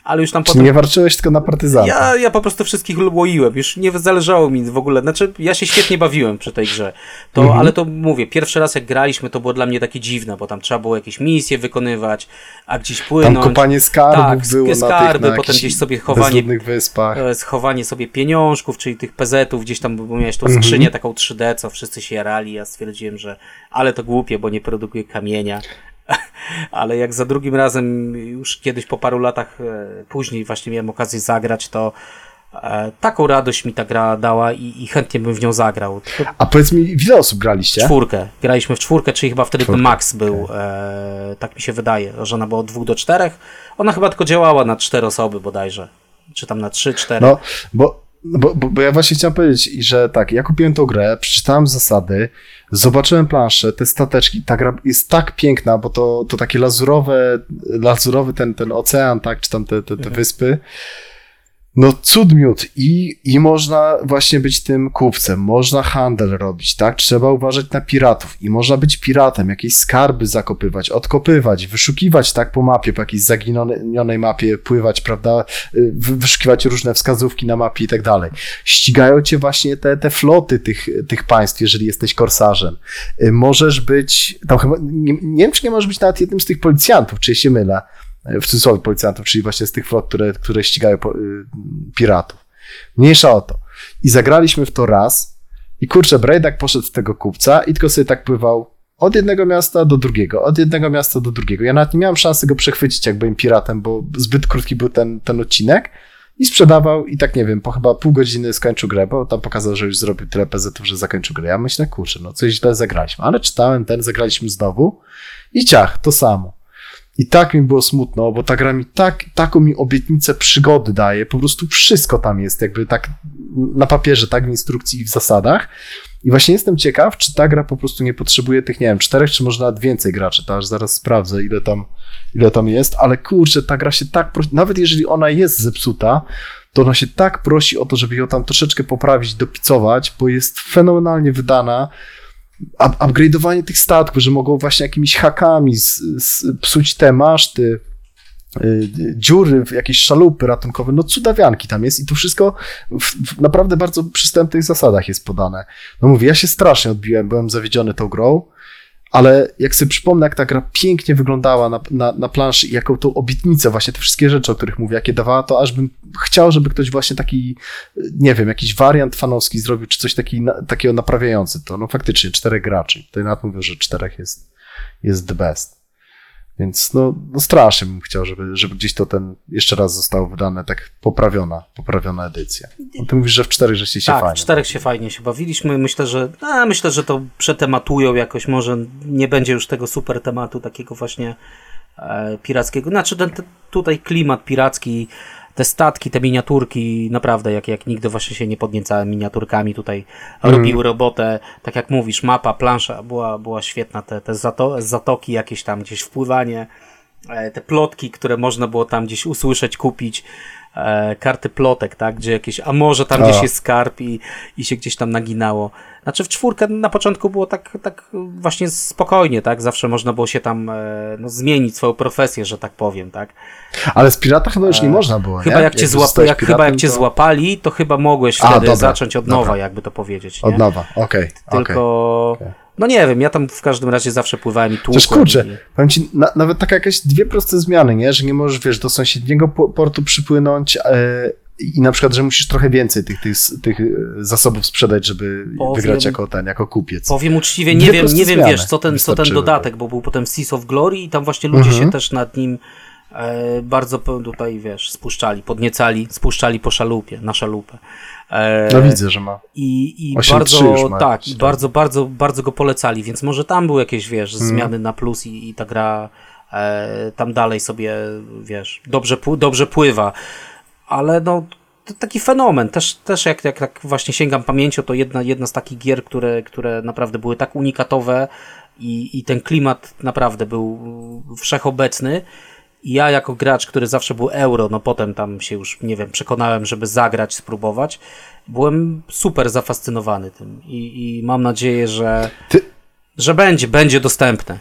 ale już tam Czy potem... nie warczyłeś tylko na partyzanta? Ja, ja po prostu wszystkich łoiłem, już nie zależało mi w ogóle, znaczy ja się świetnie bawiłem przy tej grze, to, Mhm. ale to mówię, pierwszy raz jak graliśmy, to było dla mnie takie dziwne, bo tam trzeba było jakieś misje wykonywać, a gdzieś Tam płynąć. kopanie skarbów Tak, było skarby, na tych na potem gdzieś sobie chowanie- wyspach. E, schowanie sobie pieniążków, czyli tych pezetów, gdzieś tam, bo miałeś tą Mhm. skrzynię taką 3D, co wszyscy się jarali, ja stwierdziłem, że ale to głupie, bo nie produkuje kamienia. Ale jak za drugim razem, już kiedyś po paru latach e, później właśnie miałem okazję zagrać, to e, taką radość mi ta gra dała i, i chętnie bym w nią zagrał. A powiedz mi, ile osób graliście? czwórkę. Graliśmy w czwórkę, czyli chyba wtedy ten Czwórkę, max był, e, tak mi się wydaje, że ona była od dwóch do czterech. Ona chyba tylko działała na cztery osoby bodajże. Czy tam na trzy, cztery. No, bo, bo, bo, bo ja właśnie chciałem powiedzieć, że tak, ja kupiłem tą grę, przeczytałem zasady, zobaczyłem planszę, te stateczki, ta gra jest tak piękna, bo to, to takie lazurowe, lazurowy ten, ten ocean, tak, czy tam te, te, te wyspy, no cud miód I, i można właśnie być tym kupcem, można handel robić, tak? Trzeba uważać na piratów i można być piratem, jakieś skarby zakopywać, odkopywać, wyszukiwać tak po mapie, po jakiejś zaginionej mapie, pływać, prawda? Y, wy- Wyszukiwać różne wskazówki na mapie i tak dalej. Ścigają cię właśnie te, te floty tych, tych państw, jeżeli jesteś korsarzem. Y, Możesz być, tam chyba, nie, nie wiem, czy nie możesz być nawet jednym z tych policjantów, czy się mylę, w cudzysłowie policjantów, czyli właśnie z tych flot, które, które ścigają y, piratów. Mniejsza o to. I zagraliśmy w to raz i kurczę, Brejdak poszedł z tego kupca i tylko sobie tak pływał od jednego miasta do drugiego, od jednego miasta do drugiego. Ja nawet nie miałem szansy go przechwycić, jak byłem piratem, bo zbyt krótki był ten, ten odcinek i sprzedawał i tak nie wiem, po chyba pół godziny skończył grę, bo tam pokazał, że już zrobił tyle PZ-ów, że zakończył grę. Ja myślę, kurczę, no coś źle zagraliśmy, ale czytałem ten, zagraliśmy znowu i ciach, to samo. I tak mi było smutno, bo ta gra mi tak, taką mi obietnicę przygody daje, po prostu wszystko tam jest, jakby tak na papierze, tak w instrukcji i w zasadach. I właśnie jestem ciekaw, czy ta gra po prostu nie potrzebuje tych, nie wiem, czterech, czy może nawet więcej graczy, to aż zaraz sprawdzę, ile tam, ile tam jest, ale kurczę, ta gra się tak prosi, nawet jeżeli ona jest zepsuta, to ona się tak prosi o to, żeby ją tam troszeczkę poprawić, dopicować, bo jest fenomenalnie wydana, upgrade'owanie tych statków, że mogą właśnie jakimiś hakami z, z, psuć te maszty, y, dziury, jakieś szalupy ratunkowe, no cudawianki tam jest i to wszystko w, w naprawdę bardzo przystępnych zasadach jest podane. No mówię, ja się strasznie odbiłem, byłem zawiedziony tą grą, ale jak sobie przypomnę, jak ta gra pięknie wyglądała na, na, na planszy i jaką tą obietnicę, właśnie te wszystkie rzeczy, o których mówię, jakie dawała, to aż bym chciał, żeby ktoś właśnie taki, nie wiem, jakiś wariant fanowski zrobił, czy coś taki, takiego naprawiający to. No faktycznie, czterech graczy. Tutaj nawet mówię, że czterech jest, jest the best. Więc no, no strasznie bym chciał, żeby, żeby gdzieś to ten jeszcze raz zostało wydane, tak poprawiona, poprawiona edycja. No, ty mówisz, że w czterech żeście się tak, fajnie. w czterech się fajnie się bawiliśmy. Myślę, że a, myślę, że to przetematują jakoś. Może nie będzie już tego super tematu takiego właśnie e, pirackiego. Znaczy ten, ten, tutaj klimat piracki, te statki, te miniaturki, naprawdę jak, jak nigdy właśnie się nie podniecałem miniaturkami tutaj robiły robotę. Tak jak mówisz, mapa, plansza była, była świetna. Te, te zato, zatoki jakieś tam gdzieś wpływanie, e, te plotki, które można było tam gdzieś usłyszeć, kupić e, karty plotek, tak, gdzie jakieś, a może tam A. gdzieś jest skarb i, i się gdzieś tam naginało. Znaczy w czwórkę na początku było tak, tak właśnie spokojnie, tak, zawsze można było się tam e, no, zmienić swoją profesję, że tak powiem, tak. Ale z pirata chyba już nie można było, Chyba nie? jak, cię, złap, jak, chyba jak cię to- złapali, to chyba mogłeś A, wtedy dobra, zacząć od nowa, dobra. jakby to powiedzieć, nie? Od nowa, okej. okej. Tylko, no nie wiem, ja tam w każdym razie zawsze pływałem i tłukłem. Kurczę, i- powiem ci, na, nawet taka jakieś dwie proste zmiany, nie? Że nie możesz, wiesz, do sąsiedniego po- portu przypłynąć e, i na przykład, że musisz trochę więcej tych, tych, tych e, zasobów sprzedać, żeby Powiem- wygrać jako ten, jako kupiec. Powiem uczciwie, Dwie nie wiem, proste nie wiem wiesz, co ten, co ten dodatek, bo był potem Seas of Glory i tam właśnie ludzie Mhm. się też nad nim e, bardzo tutaj, wiesz, spuszczali, podniecali, spuszczali po szalupie, na szalupę. E, No widzę, że ma. I, i 8.3 bardzo, ma tak, i bardzo, bardzo, bardzo go polecali, więc może tam były jakieś, wiesz, Mhm. zmiany na plus i, i ta gra e, tam dalej sobie, wiesz, dobrze, dobrze pływa. Ale no, to taki fenomen. Też, też jak, jak tak właśnie sięgam pamięcią, to jedna, jedna z takich gier, które, które naprawdę były tak unikatowe i, i ten klimat naprawdę był wszechobecny. Ja jako gracz, który zawsze był euro, no potem tam się już, nie wiem, przekonałem, żeby zagrać, spróbować, byłem super zafascynowany tym i, i mam nadzieję, że, Ty... że będzie, będzie dostępne.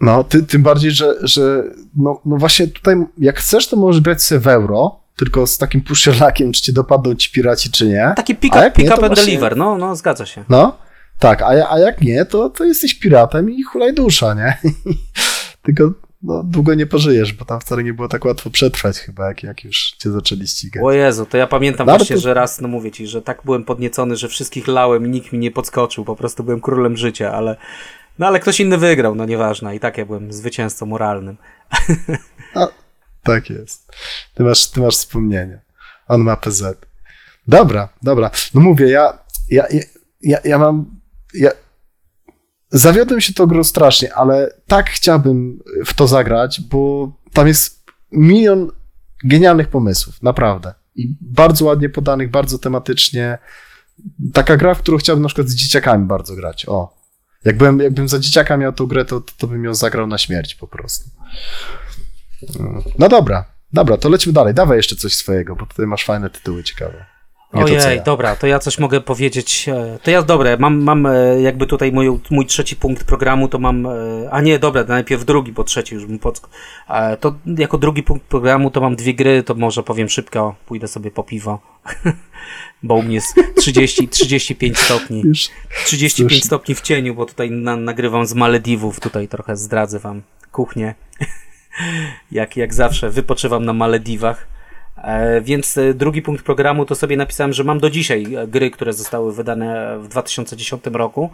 No, ty, tym bardziej, że, że no, no właśnie tutaj, jak chcesz, to możesz grać sobie w euro, tylko z takim puszczelakiem, czy cię dopadną ci piraci, czy nie. Taki pick-up pick up and właśnie... deliver, no, no, zgadza się. No, tak, a, a jak nie, to, to jesteś piratem i hulaj dusza, nie? tylko no, długo nie pożyjesz, bo tam wcale nie było tak łatwo przetrwać chyba, jak, jak już cię zaczęli ścigać. O Jezu, to ja pamiętam no, właśnie, że raz, no mówię ci, że tak byłem podniecony, że wszystkich lałem i nikt mi nie podskoczył, po prostu byłem królem życia, ale no ale ktoś inny wygrał, no nieważne, i tak ja byłem zwycięzcą moralnym. A, tak jest. Ty masz, ty masz wspomnienie. On ma PZ. Dobra, dobra. No mówię, ja, ja, ja, ja mam. Ja, zawiodłem się to grą strasznie, ale tak chciałbym w to zagrać, bo tam jest milion genialnych pomysłów, naprawdę. I bardzo ładnie podanych, bardzo tematycznie. Taka gra, w którą chciałbym na przykład z dzieciakami bardzo grać. O. Jakbym, jakbym za dzieciaka miał tą grę, to, to bym ją zagrał na śmierć po prostu. No dobra, dobra, to lećmy dalej. Dawaj jeszcze coś swojego, bo tutaj masz fajne tytuły ciekawe. Nie Ojej, to, ja. dobra, to ja coś mogę powiedzieć. E, to ja, dobre, mam, mam e, jakby tutaj mój, mój trzeci punkt programu, to mam, e, a nie, dobra, najpierw drugi, bo trzeci już bym pod... To jako drugi punkt programu to mam dwie gry, to może powiem szybko, pójdę sobie po piwo, bo u mnie jest 30, 35 stopni. 35 stopni w cieniu, bo tutaj na, nagrywam z Malediwów, tutaj trochę zdradzę wam kuchnię. jak, jak zawsze wypoczywam na Malediwach. E, więc e, drugi punkt programu to sobie napisałem, że mam do dzisiaj e, gry, które zostały wydane w 2010 roku.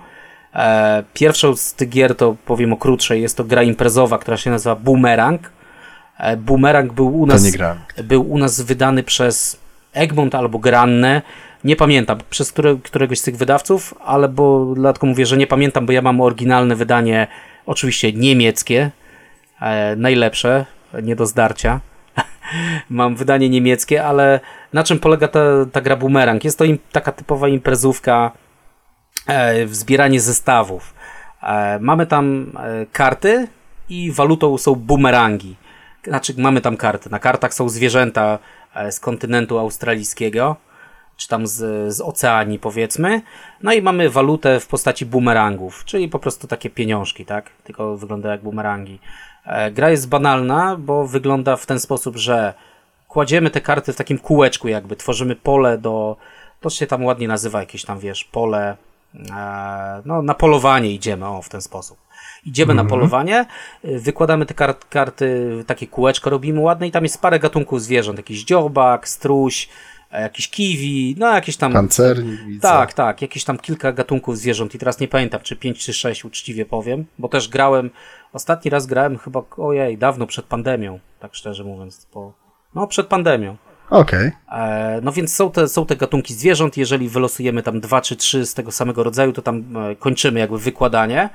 Pierwszą z tych gier to powiem o krótszej, jest to gra imprezowa, która się nazywa Boomerang. Boomerang był u nas, był u nas wydany przez Egmont albo Granne. Nie pamiętam przez które, któregoś z tych wydawców, ale bo dlatego mówię, że nie pamiętam, bo ja mam oryginalne wydanie, oczywiście niemieckie, najlepsze, nie do zdarcia. Mam wydanie niemieckie, ale na czym polega ta, ta gra Boomerang? Jest to im, taka typowa imprezówka, e, zbieranie zestawów. E, mamy tam e, karty i walutą są bumerangi. Znaczy, mamy tam karty. Na kartach są zwierzęta e, z kontynentu australijskiego, czy tam z, z oceanii, powiedzmy. No i mamy walutę w postaci bumerangów, czyli po prostu takie pieniążki, tak? Tylko wygląda jak bumerangi. E, gra jest banalna, bo wygląda w ten sposób, że kładziemy te karty w takim kółeczku jakby, tworzymy pole do, to się tam ładnie nazywa jakieś tam, wiesz, pole, e, no na polowanie idziemy, o, w ten sposób. Idziemy na mhm. polowanie, e, wykładamy te kart, karty, takie kółeczko robimy ładne i tam jest parę gatunków zwierząt, jakiś dziobak, struś, jakiś kiwi, no jakieś tam... Pancernik. Tak, tak, jakieś tam kilka gatunków zwierząt i teraz nie pamiętam, czy pięć czy sześć uczciwie powiem, bo też grałem Ostatni raz grałem chyba, ojej, dawno przed pandemią, tak szczerze mówiąc, bo, no przed pandemią. Okej. Okay. E, no więc są te, są te gatunki zwierząt, jeżeli wylosujemy tam dwa czy trzy z tego samego rodzaju, to tam e, kończymy jakby wykładanie.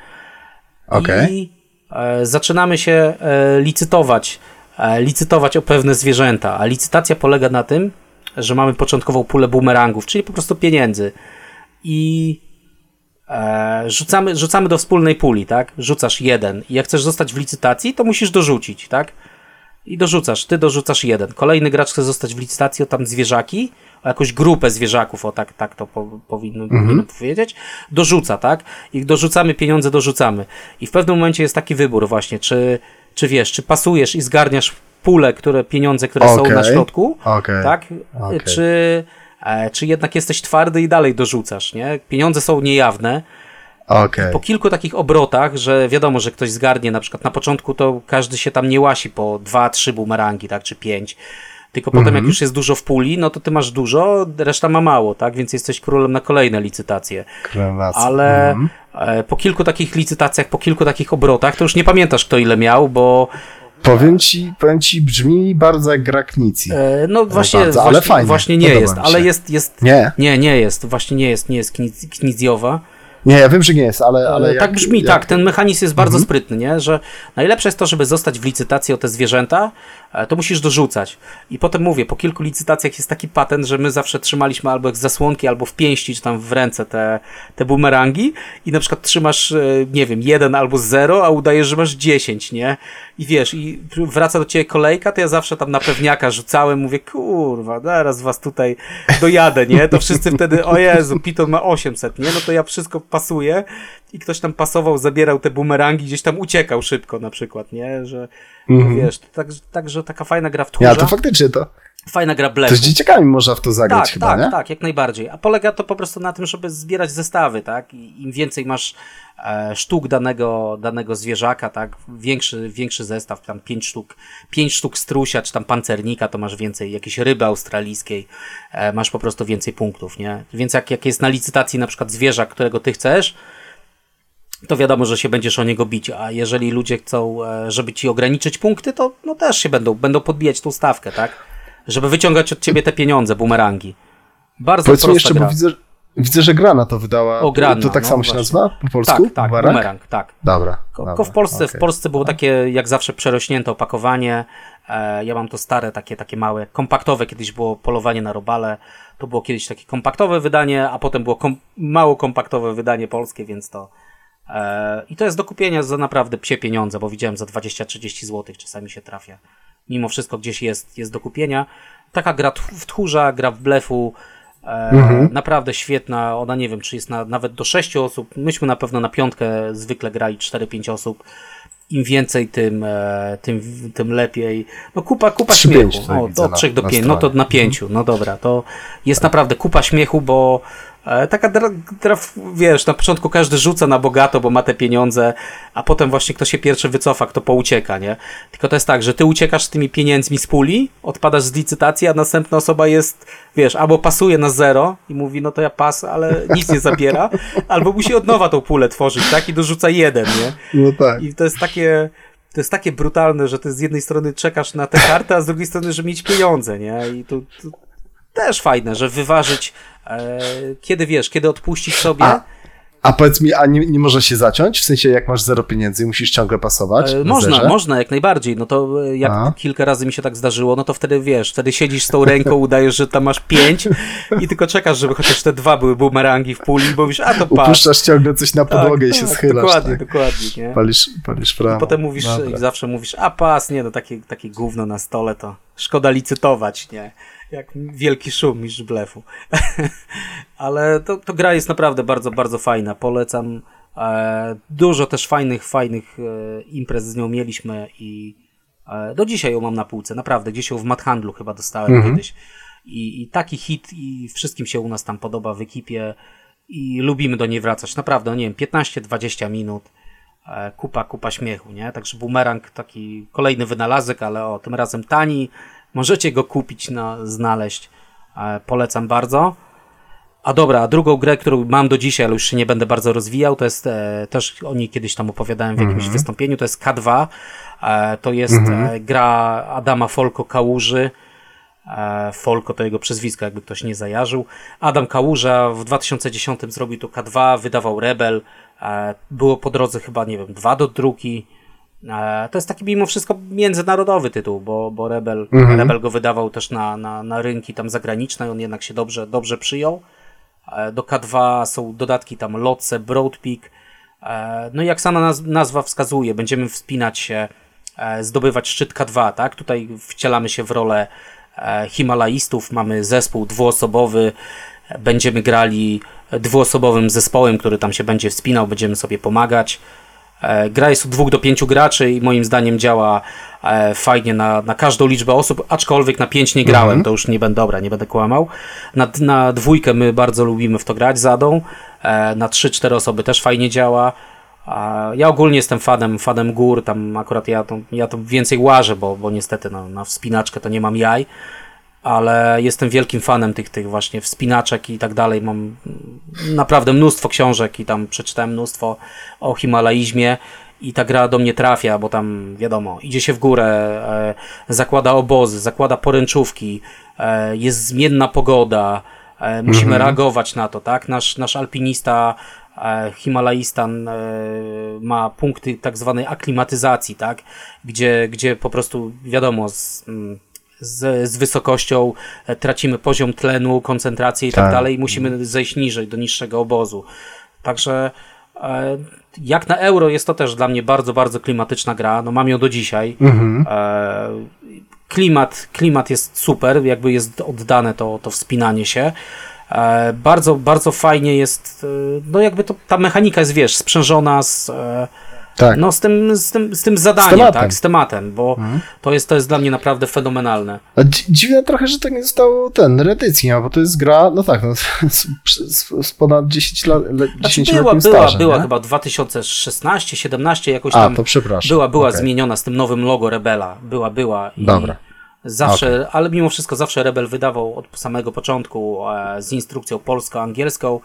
Okej. Okay. I e, zaczynamy się e, licytować, e, licytować o pewne zwierzęta, a licytacja polega na tym, że mamy początkową pulę bumerangów, czyli po prostu pieniędzy. I rzucamy, rzucamy do wspólnej puli, tak? Rzucasz jeden i jak chcesz zostać w licytacji, to musisz dorzucić, tak? I dorzucasz, ty dorzucasz jeden. Kolejny gracz chce zostać w licytacji o tam zwierzaki, o jakąś grupę zwierzaków, o tak, tak to po, powinno, mhm. powiedzieć, dorzuca, tak? I dorzucamy pieniądze, dorzucamy. I w pewnym momencie jest taki wybór właśnie, czy, czy wiesz, czy pasujesz i zgarniasz pulę, które, pieniądze, które okay. są na środku, okay. tak? Okay. Czy E, czy jednak jesteś twardy i dalej dorzucasz, nie? Pieniądze są niejawne. Okay. Po kilku takich obrotach, że wiadomo, że ktoś zgarnie, na przykład na początku to każdy się tam nie łasi po dwa, trzy bumerangi, tak, czy pięć. Tylko potem, jak mhm. już jest dużo w puli, no to ty masz dużo, reszta ma mało, tak? Więc jesteś królem na kolejne licytacje. Ale mm po kilku takich licytacjach, po kilku takich obrotach, to już nie pamiętasz, kto ile miał, bo Powiem ci, powiem ci, brzmi bardzo jak gra Knicji. E, no właśnie, bardzo, ale właśnie, fajnie. właśnie nie jest, ale jest, jest. Nie. Nie, nie jest, właśnie nie jest, nie jest Knicjowa. Nie, ja wiem, że nie jest, ale. ale tak jak, brzmi, jak... tak. Ten mechanizm jest bardzo mhm. sprytny, nie? Że najlepsze jest to, żeby zostać w licytacji o te zwierzęta, e, to musisz dorzucać. I potem mówię, po kilku licytacjach jest taki patent, że my zawsze trzymaliśmy albo jak zasłonki, albo w pięści, czy tam w ręce te, te bumerangi i na przykład trzymasz, e, nie wiem, jeden albo zero, a udajesz, że masz dziesięć, nie? I wiesz, i wraca do ciebie kolejka, to ja zawsze tam na pewniaka rzucałem, mówię, kurwa, zaraz was tutaj dojadę, nie? To wszyscy wtedy, o Jezu, Piton ma 800, nie? No to ja wszystko pasuję i ktoś tam pasował, zabierał te bumerangi, gdzieś tam uciekał szybko na przykład, nie? Że, mm. wiesz, także tak, taka fajna gra w tchórza. Ja, to faktycznie to... Fajna gra blefu. To z dzieciakami można w to zagrać tak, chyba, tak, nie? Tak, jak najbardziej. A polega to po prostu na tym, żeby zbierać zestawy, tak? I im więcej masz e, sztuk danego, danego zwierzaka, tak? Większy, większy zestaw, tam pięć sztuk, pięć sztuk strusia, czy tam pancernika, to masz więcej jakiejś ryby australijskiej, e, masz po prostu więcej punktów, nie? Więc jak, jak jest na licytacji na przykład zwierzak, którego ty chcesz, to wiadomo, że się będziesz o niego bić, a jeżeli ludzie chcą, e, żeby ci ograniczyć punkty, to no też się będą, będą podbijać tą stawkę, tak? Żeby wyciągać od ciebie te pieniądze, bumerangi. Bardzo Powiedz prosta mi jeszcze, gra. bo widzę, widzę, że Grana to wydała. O, Grana, to tak no samo się właśnie. nazywa po polsku? Tak, tak, Bumerang? bumerang, tak. Dobra. Tylko w Polsce, okej. w Polsce było takie, jak zawsze, przerośnięte opakowanie. E, ja mam to stare, takie, takie małe, kompaktowe. Kiedyś było polowanie na robale. To było kiedyś takie kompaktowe wydanie, a potem było kom mało kompaktowe wydanie polskie, więc to. E, I to jest do kupienia za naprawdę psie pieniądze, bo widziałem za 20-30 zł czasami się trafia. Mimo wszystko gdzieś jest, jest do kupienia. Taka gra w tchórza, gra w blefu. E, Naprawdę świetna. Ona nie wiem, czy jest na, nawet do 6 osób. Myśmy na pewno na piątkę zwykle grali 4-5 osób. Im więcej, tym, e, tym, tym lepiej. No kupa, kupa Trzy, śmiechu. pięć tutaj O, od na- 3 do na 5. No to na 5. No dobra, to jest naprawdę kupa śmiechu, bo taka dra, dra, wiesz, na początku każdy rzuca na bogato, bo ma te pieniądze, a potem właśnie kto się pierwszy wycofa, kto poucieka, nie? Tylko to jest tak, że ty uciekasz z tymi pieniędzmi z puli, odpadasz z licytacji, a następna osoba jest, wiesz, albo pasuje na zero i mówi, no to ja pas, ale nic nie zabiera, albo musi od nowa tą pulę tworzyć, tak? I dorzuca jeden, nie? No tak. I to jest takie, to jest takie brutalne, że ty z jednej strony czekasz na tę kartę, a z drugiej strony, żeby mieć pieniądze, nie? I to, to też fajne, że wyważyć, e, kiedy wiesz, kiedy odpuścić sobie. A, a powiedz mi, a nie, nie może się zaciąć? W sensie, jak masz zero pieniędzy, musisz ciągle pasować? E, na Można, zerze? można, jak najbardziej. No to e, jak A. kilka razy mi się tak zdarzyło, no to wtedy wiesz, wtedy siedzisz z tą ręką, udajesz, że tam masz pięć i tylko czekasz, żeby chociaż te dwa były bumerangi w puli, bo mówisz, a to pas. Upuszczasz ciągle coś na podłogę i się tak, schylasz. Dokładnie, tak. dokładnie, nie? Palisz, palisz prawo. I potem mówisz, Dobra. i zawsze mówisz, a pas, nie, no takie, takie gówno na stole to szkoda licytować, nie? Jak wielki szum niż blefu. Ale to, to gra jest naprawdę bardzo, bardzo fajna. Polecam. E, dużo też fajnych, fajnych e, imprez z nią mieliśmy i e, do dzisiaj ją mam na półce. Naprawdę, gdzieś ją w Madhandlu chyba dostałem Mhm. kiedyś. I, I taki hit i wszystkim się u nas tam podoba w ekipie i lubimy do niej wracać. Naprawdę, nie wiem, 15-20 minut kupa, kupa śmiechu, nie? Także bumerang taki kolejny wynalazek, ale o, tym razem tani. Możecie go kupić, na, znaleźć. E, polecam bardzo. A dobra, a drugą grę, którą mam do dzisiaj, ale już się nie będę bardzo rozwijał, to jest e, też o niej kiedyś tam opowiadałem w jakimś wystąpieniu, to jest K2. E, to jest e, gra Adama Folko Kałuży. E, Folko to jego przezwisko, jakby ktoś nie zajarzył. Adam Kałuża w 2010 zrobił to K2, wydawał Rebel. E, było po drodze chyba, nie wiem, dwa do druki. E, To jest taki mimo wszystko międzynarodowy tytuł, bo, bo Rebel, Rebel go wydawał też na, na, na rynki tam zagraniczne, on jednak się dobrze, dobrze przyjął. E, Do K2 są dodatki tam Lotse, Broadpeak. E, No i jak sama naz- nazwa wskazuje, będziemy wspinać się, zdobywać szczyt K2, tak? Tutaj wcielamy się w rolę Himalajistów, mamy zespół dwuosobowy, będziemy grali dwuosobowym zespołem, który tam się będzie wspinał, będziemy sobie pomagać. E, Gra jest od dwóch do pięciu graczy i moim zdaniem działa e, fajnie na, na każdą liczbę osób, aczkolwiek na pięć nie grałem, to już nie będę, dobra, nie będę kłamał. Na, na dwójkę my bardzo lubimy w to grać zadą, e, na trzy, cztery osoby też fajnie działa. Ja ogólnie jestem fanem, fanem gór, tam akurat ja to, ja to więcej łażę, bo, bo niestety no, na wspinaczkę to nie mam jaj, ale jestem wielkim fanem tych, tych właśnie wspinaczek i tak dalej. Mam naprawdę mnóstwo książek i tam przeczytałem mnóstwo o Himalaizmie i ta gra do mnie trafia, bo tam wiadomo, idzie się w górę, e, zakłada obozy, zakłada poręczówki, e, jest zmienna pogoda, e, musimy reagować na to, tak? Nasz, nasz alpinista E, Himalajistan e, ma punkty tak zwanej aklimatyzacji, tak? Gdzie, gdzie po prostu wiadomo z, mm, z, z wysokością e, tracimy poziom tlenu, koncentrację i tak, Tak. dalej i musimy zejść niżej, do niższego obozu. Także e, jak na euro jest to też dla mnie bardzo, bardzo klimatyczna gra. No mam ją do dzisiaj. Mhm. E, klimat, klimat jest super, jakby jest oddane to, to wspinanie się. Bardzo, bardzo fajnie jest, no jakby to, ta mechanika jest, wiesz, sprzężona z, Tak. no z tym, z tym, z tym zadaniem. Mhm. tak, z tematem, bo to, jest, to jest dla mnie naprawdę fenomenalne. A dzi- dziwne trochę, że to nie zostało ten, reedycji, no bo to jest gra, no tak, no, z, z, z ponad 10 lat, le, Znaczy 10 była, była, stażem, była nie? chyba 2016, 17 jakoś A, tam. to przepraszam. Była, była Okej. zmieniona z tym nowym logo Rebela. Była, była. I Dobra. Zawsze, ale mimo wszystko zawsze Rebel wydawał od samego początku e, z instrukcją polsko-angielską.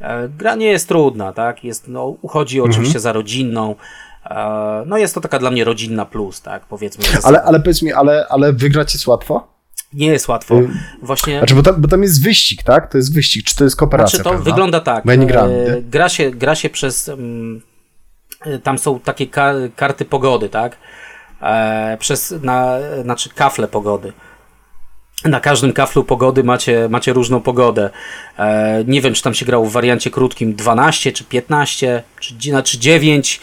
E, gra nie jest trudna, tak? Jest, no, uchodzi Mhm. oczywiście za rodzinną. E, no jest to taka dla mnie rodzinna plus, tak? Powiedzmy. Ale, ale powiedz mi, ale, ale wygrać jest łatwo? Nie jest łatwo. Y, Właśnie. Znaczy, bo tam, bo tam jest wyścig, tak? To jest wyścig, czy to jest kooperacja, Znaczy to prawda? wygląda tak. Bo ja nie grałem, e, nie? gra, się, gra się przez. mm, tam są takie ka karty pogody, tak? Przez. Na, znaczy kafle pogody. Na każdym kaflu pogody macie, macie różną pogodę. E, nie wiem, czy tam się grało w wariancie krótkim 12 czy 15, czy, znaczy 9.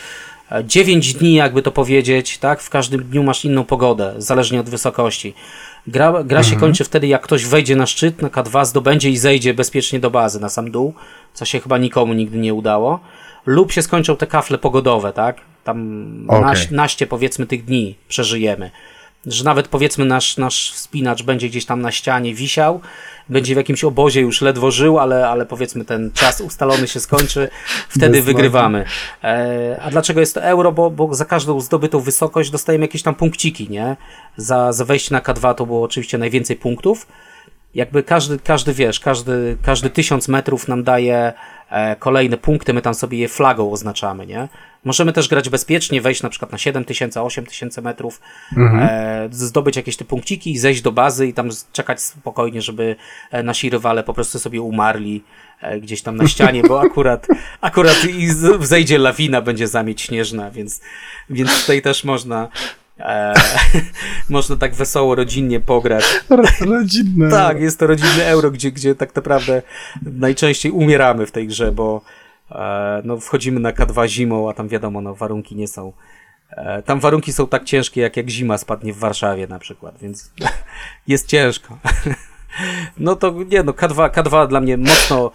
e, 9 dni, jakby to powiedzieć, tak? W każdym dniu masz inną pogodę, zależnie od wysokości. Gra, gra się kończy wtedy, jak ktoś wejdzie na szczyt, na K2, zdobędzie i zejdzie bezpiecznie do bazy, na sam dół, co się chyba nikomu nigdy nie udało. Lub się skończą te kafle pogodowe, tak? Tam Okej. naś, naście, powiedzmy, tych dni przeżyjemy że nawet powiedzmy nasz, nasz wspinacz będzie gdzieś tam na ścianie wisiał, będzie w jakimś obozie już ledwo żył, ale, ale powiedzmy ten czas ustalony się skończy, wtedy wygrywamy. E, a dlaczego jest to euro? Bo, bo za każdą zdobytą wysokość dostajemy jakieś tam punkciki, nie? Za, za wejście na K2 to było oczywiście najwięcej punktów. Jakby każdy, każdy wiesz, każdy, każdy tysiąc metrów nam daje e, kolejne punkty, my tam sobie je flagą oznaczamy, nie? Możemy też grać bezpiecznie, wejść na przykład na 7000, 8000 metrów, e, zdobyć jakieś te punkciki i zejść do bazy i tam czekać spokojnie, żeby e, nasi rywale po prostu sobie umarli e, gdzieś tam na ścianie, bo akurat, akurat i zejdzie lawina, będzie zamieć śnieżna, więc, więc tutaj też można e, można tak wesoło, rodzinnie pograć. Rodzinne. Tak, jest to rodzinny euro, gdzie, gdzie tak naprawdę najczęściej umieramy w tej grze, bo e, no, wchodzimy na K2 zimą, a tam wiadomo, no, warunki nie są. E, tam warunki są tak ciężkie, jak jak zima spadnie w Warszawie na przykład, więc jest ciężko. No to nie no, K2, K2 dla mnie mocno,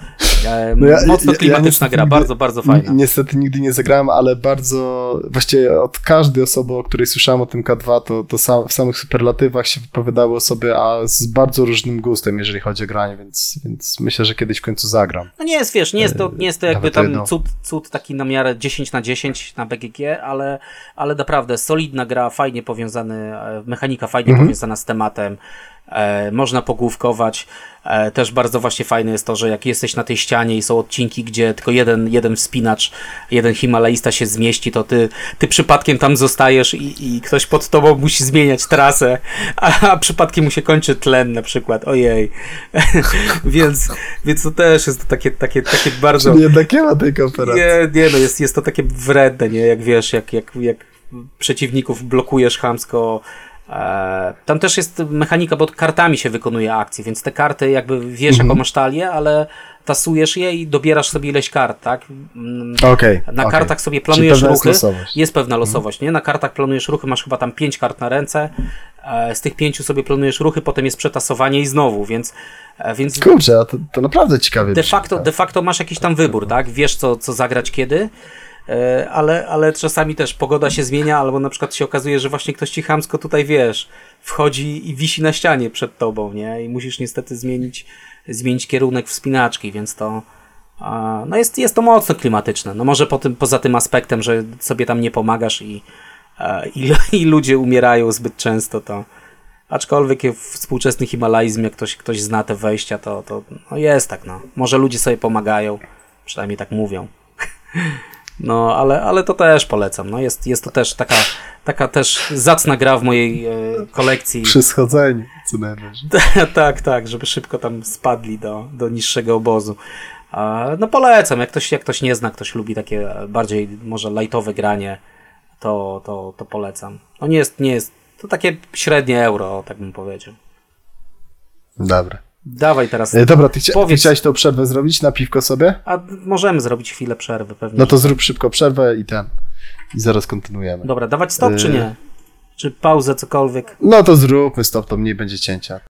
No ja- mocno ja- ja klimatyczna niestety gra, nigdy- bardzo, bardzo fajna. Ni- Niestety nigdy nie zagrałem, ale bardzo, właściwie od każdej osoby, o której słyszałem o tym K2, to, to sam, w samych superlatywach się wypowiadały osoby, a z bardzo różnym gustem, jeżeli chodzi o granie, więc, więc myślę, że kiedyś w końcu zagram. No nie jest, wiesz, nie jest to, nie jest to jakby nawet tam jedno. cud, cud taki na miarę 10 na 10 na BGG, ale, ale naprawdę solidna gra, fajnie powiązany, e, mechanika fajnie Mhm. powiązana z tematem, e, można pogłówkować. E, też bardzo właśnie fajne jest to, że jak jesteś na tej ścianie i są odcinki, gdzie tylko jeden, jeden wspinacz, jeden Himalajista się zmieści, to ty, ty przypadkiem tam zostajesz i, i ktoś pod tobą musi zmieniać trasę, a, a przypadkiem mu się kończy tlen na przykład, ojej. więc, więc to też jest takie, takie, takie bardzo... Nie ma tej kooperacji. Nie, nie, no jest, jest to takie wredne, nie? Jak wiesz, jak, jak, jak przeciwników blokujesz chamsko. E, tam też jest mechanika, bo kartami się wykonuje akcje, więc te karty jakby wiesz, jaką masz talię, ale tasujesz je i dobierasz sobie ileś kart, tak? Mm, Okej. Na okej. kartach sobie planujesz jest ruchy. losowość. Jest pewna losowość, nie? Na kartach planujesz ruchy, masz chyba tam pięć kart na ręce. E, z tych pięciu sobie planujesz ruchy, potem jest przetasowanie i znowu, więc, e, więc Kurczę, to, to naprawdę ciekawie. de facto, tak. de facto masz jakiś tam wybór, tak? Wiesz, co, co zagrać kiedy, ale, ale czasami też pogoda się zmienia, albo na przykład się okazuje, że właśnie ktoś ci chamsko tutaj, wiesz, wchodzi i wisi na ścianie przed tobą, nie? I musisz niestety zmienić, zmienić kierunek wspinaczki, więc to no jest, jest to mocno klimatyczne. No może po tym, poza tym aspektem, że sobie tam nie pomagasz i, e, i, i ludzie umierają zbyt często, to Aczkolwiek współczesny Himalajzm, jak ktoś, ktoś zna te wejścia, to, to no jest tak, no. Może ludzie sobie pomagają, przynajmniej tak mówią. No, ale, ale to też polecam. No, jest, jest to też taka, taka też zacna gra w mojej e, kolekcji. Przy schodzeniu, co najwyżej. tak, tak, żeby szybko tam spadli do, do niższego obozu. No polecam, jak ktoś, jak ktoś nie zna, ktoś lubi takie bardziej może lightowe granie, to, to, to polecam. No nie jest, nie jest, to takie średnie euro, tak bym powiedział. Dobra. Dawaj teraz, E, Dobra, ty, chcia- ty chciałeś tą przerwę zrobić na piwko sobie? a możemy zrobić chwilę przerwy pewnie. No to zrób szybko przerwę i ten. I zaraz kontynuujemy. Dobra, dawać stop czy Y- nie? Czy pauzę, cokolwiek? No to zróbmy stop, to mniej będzie cięcia.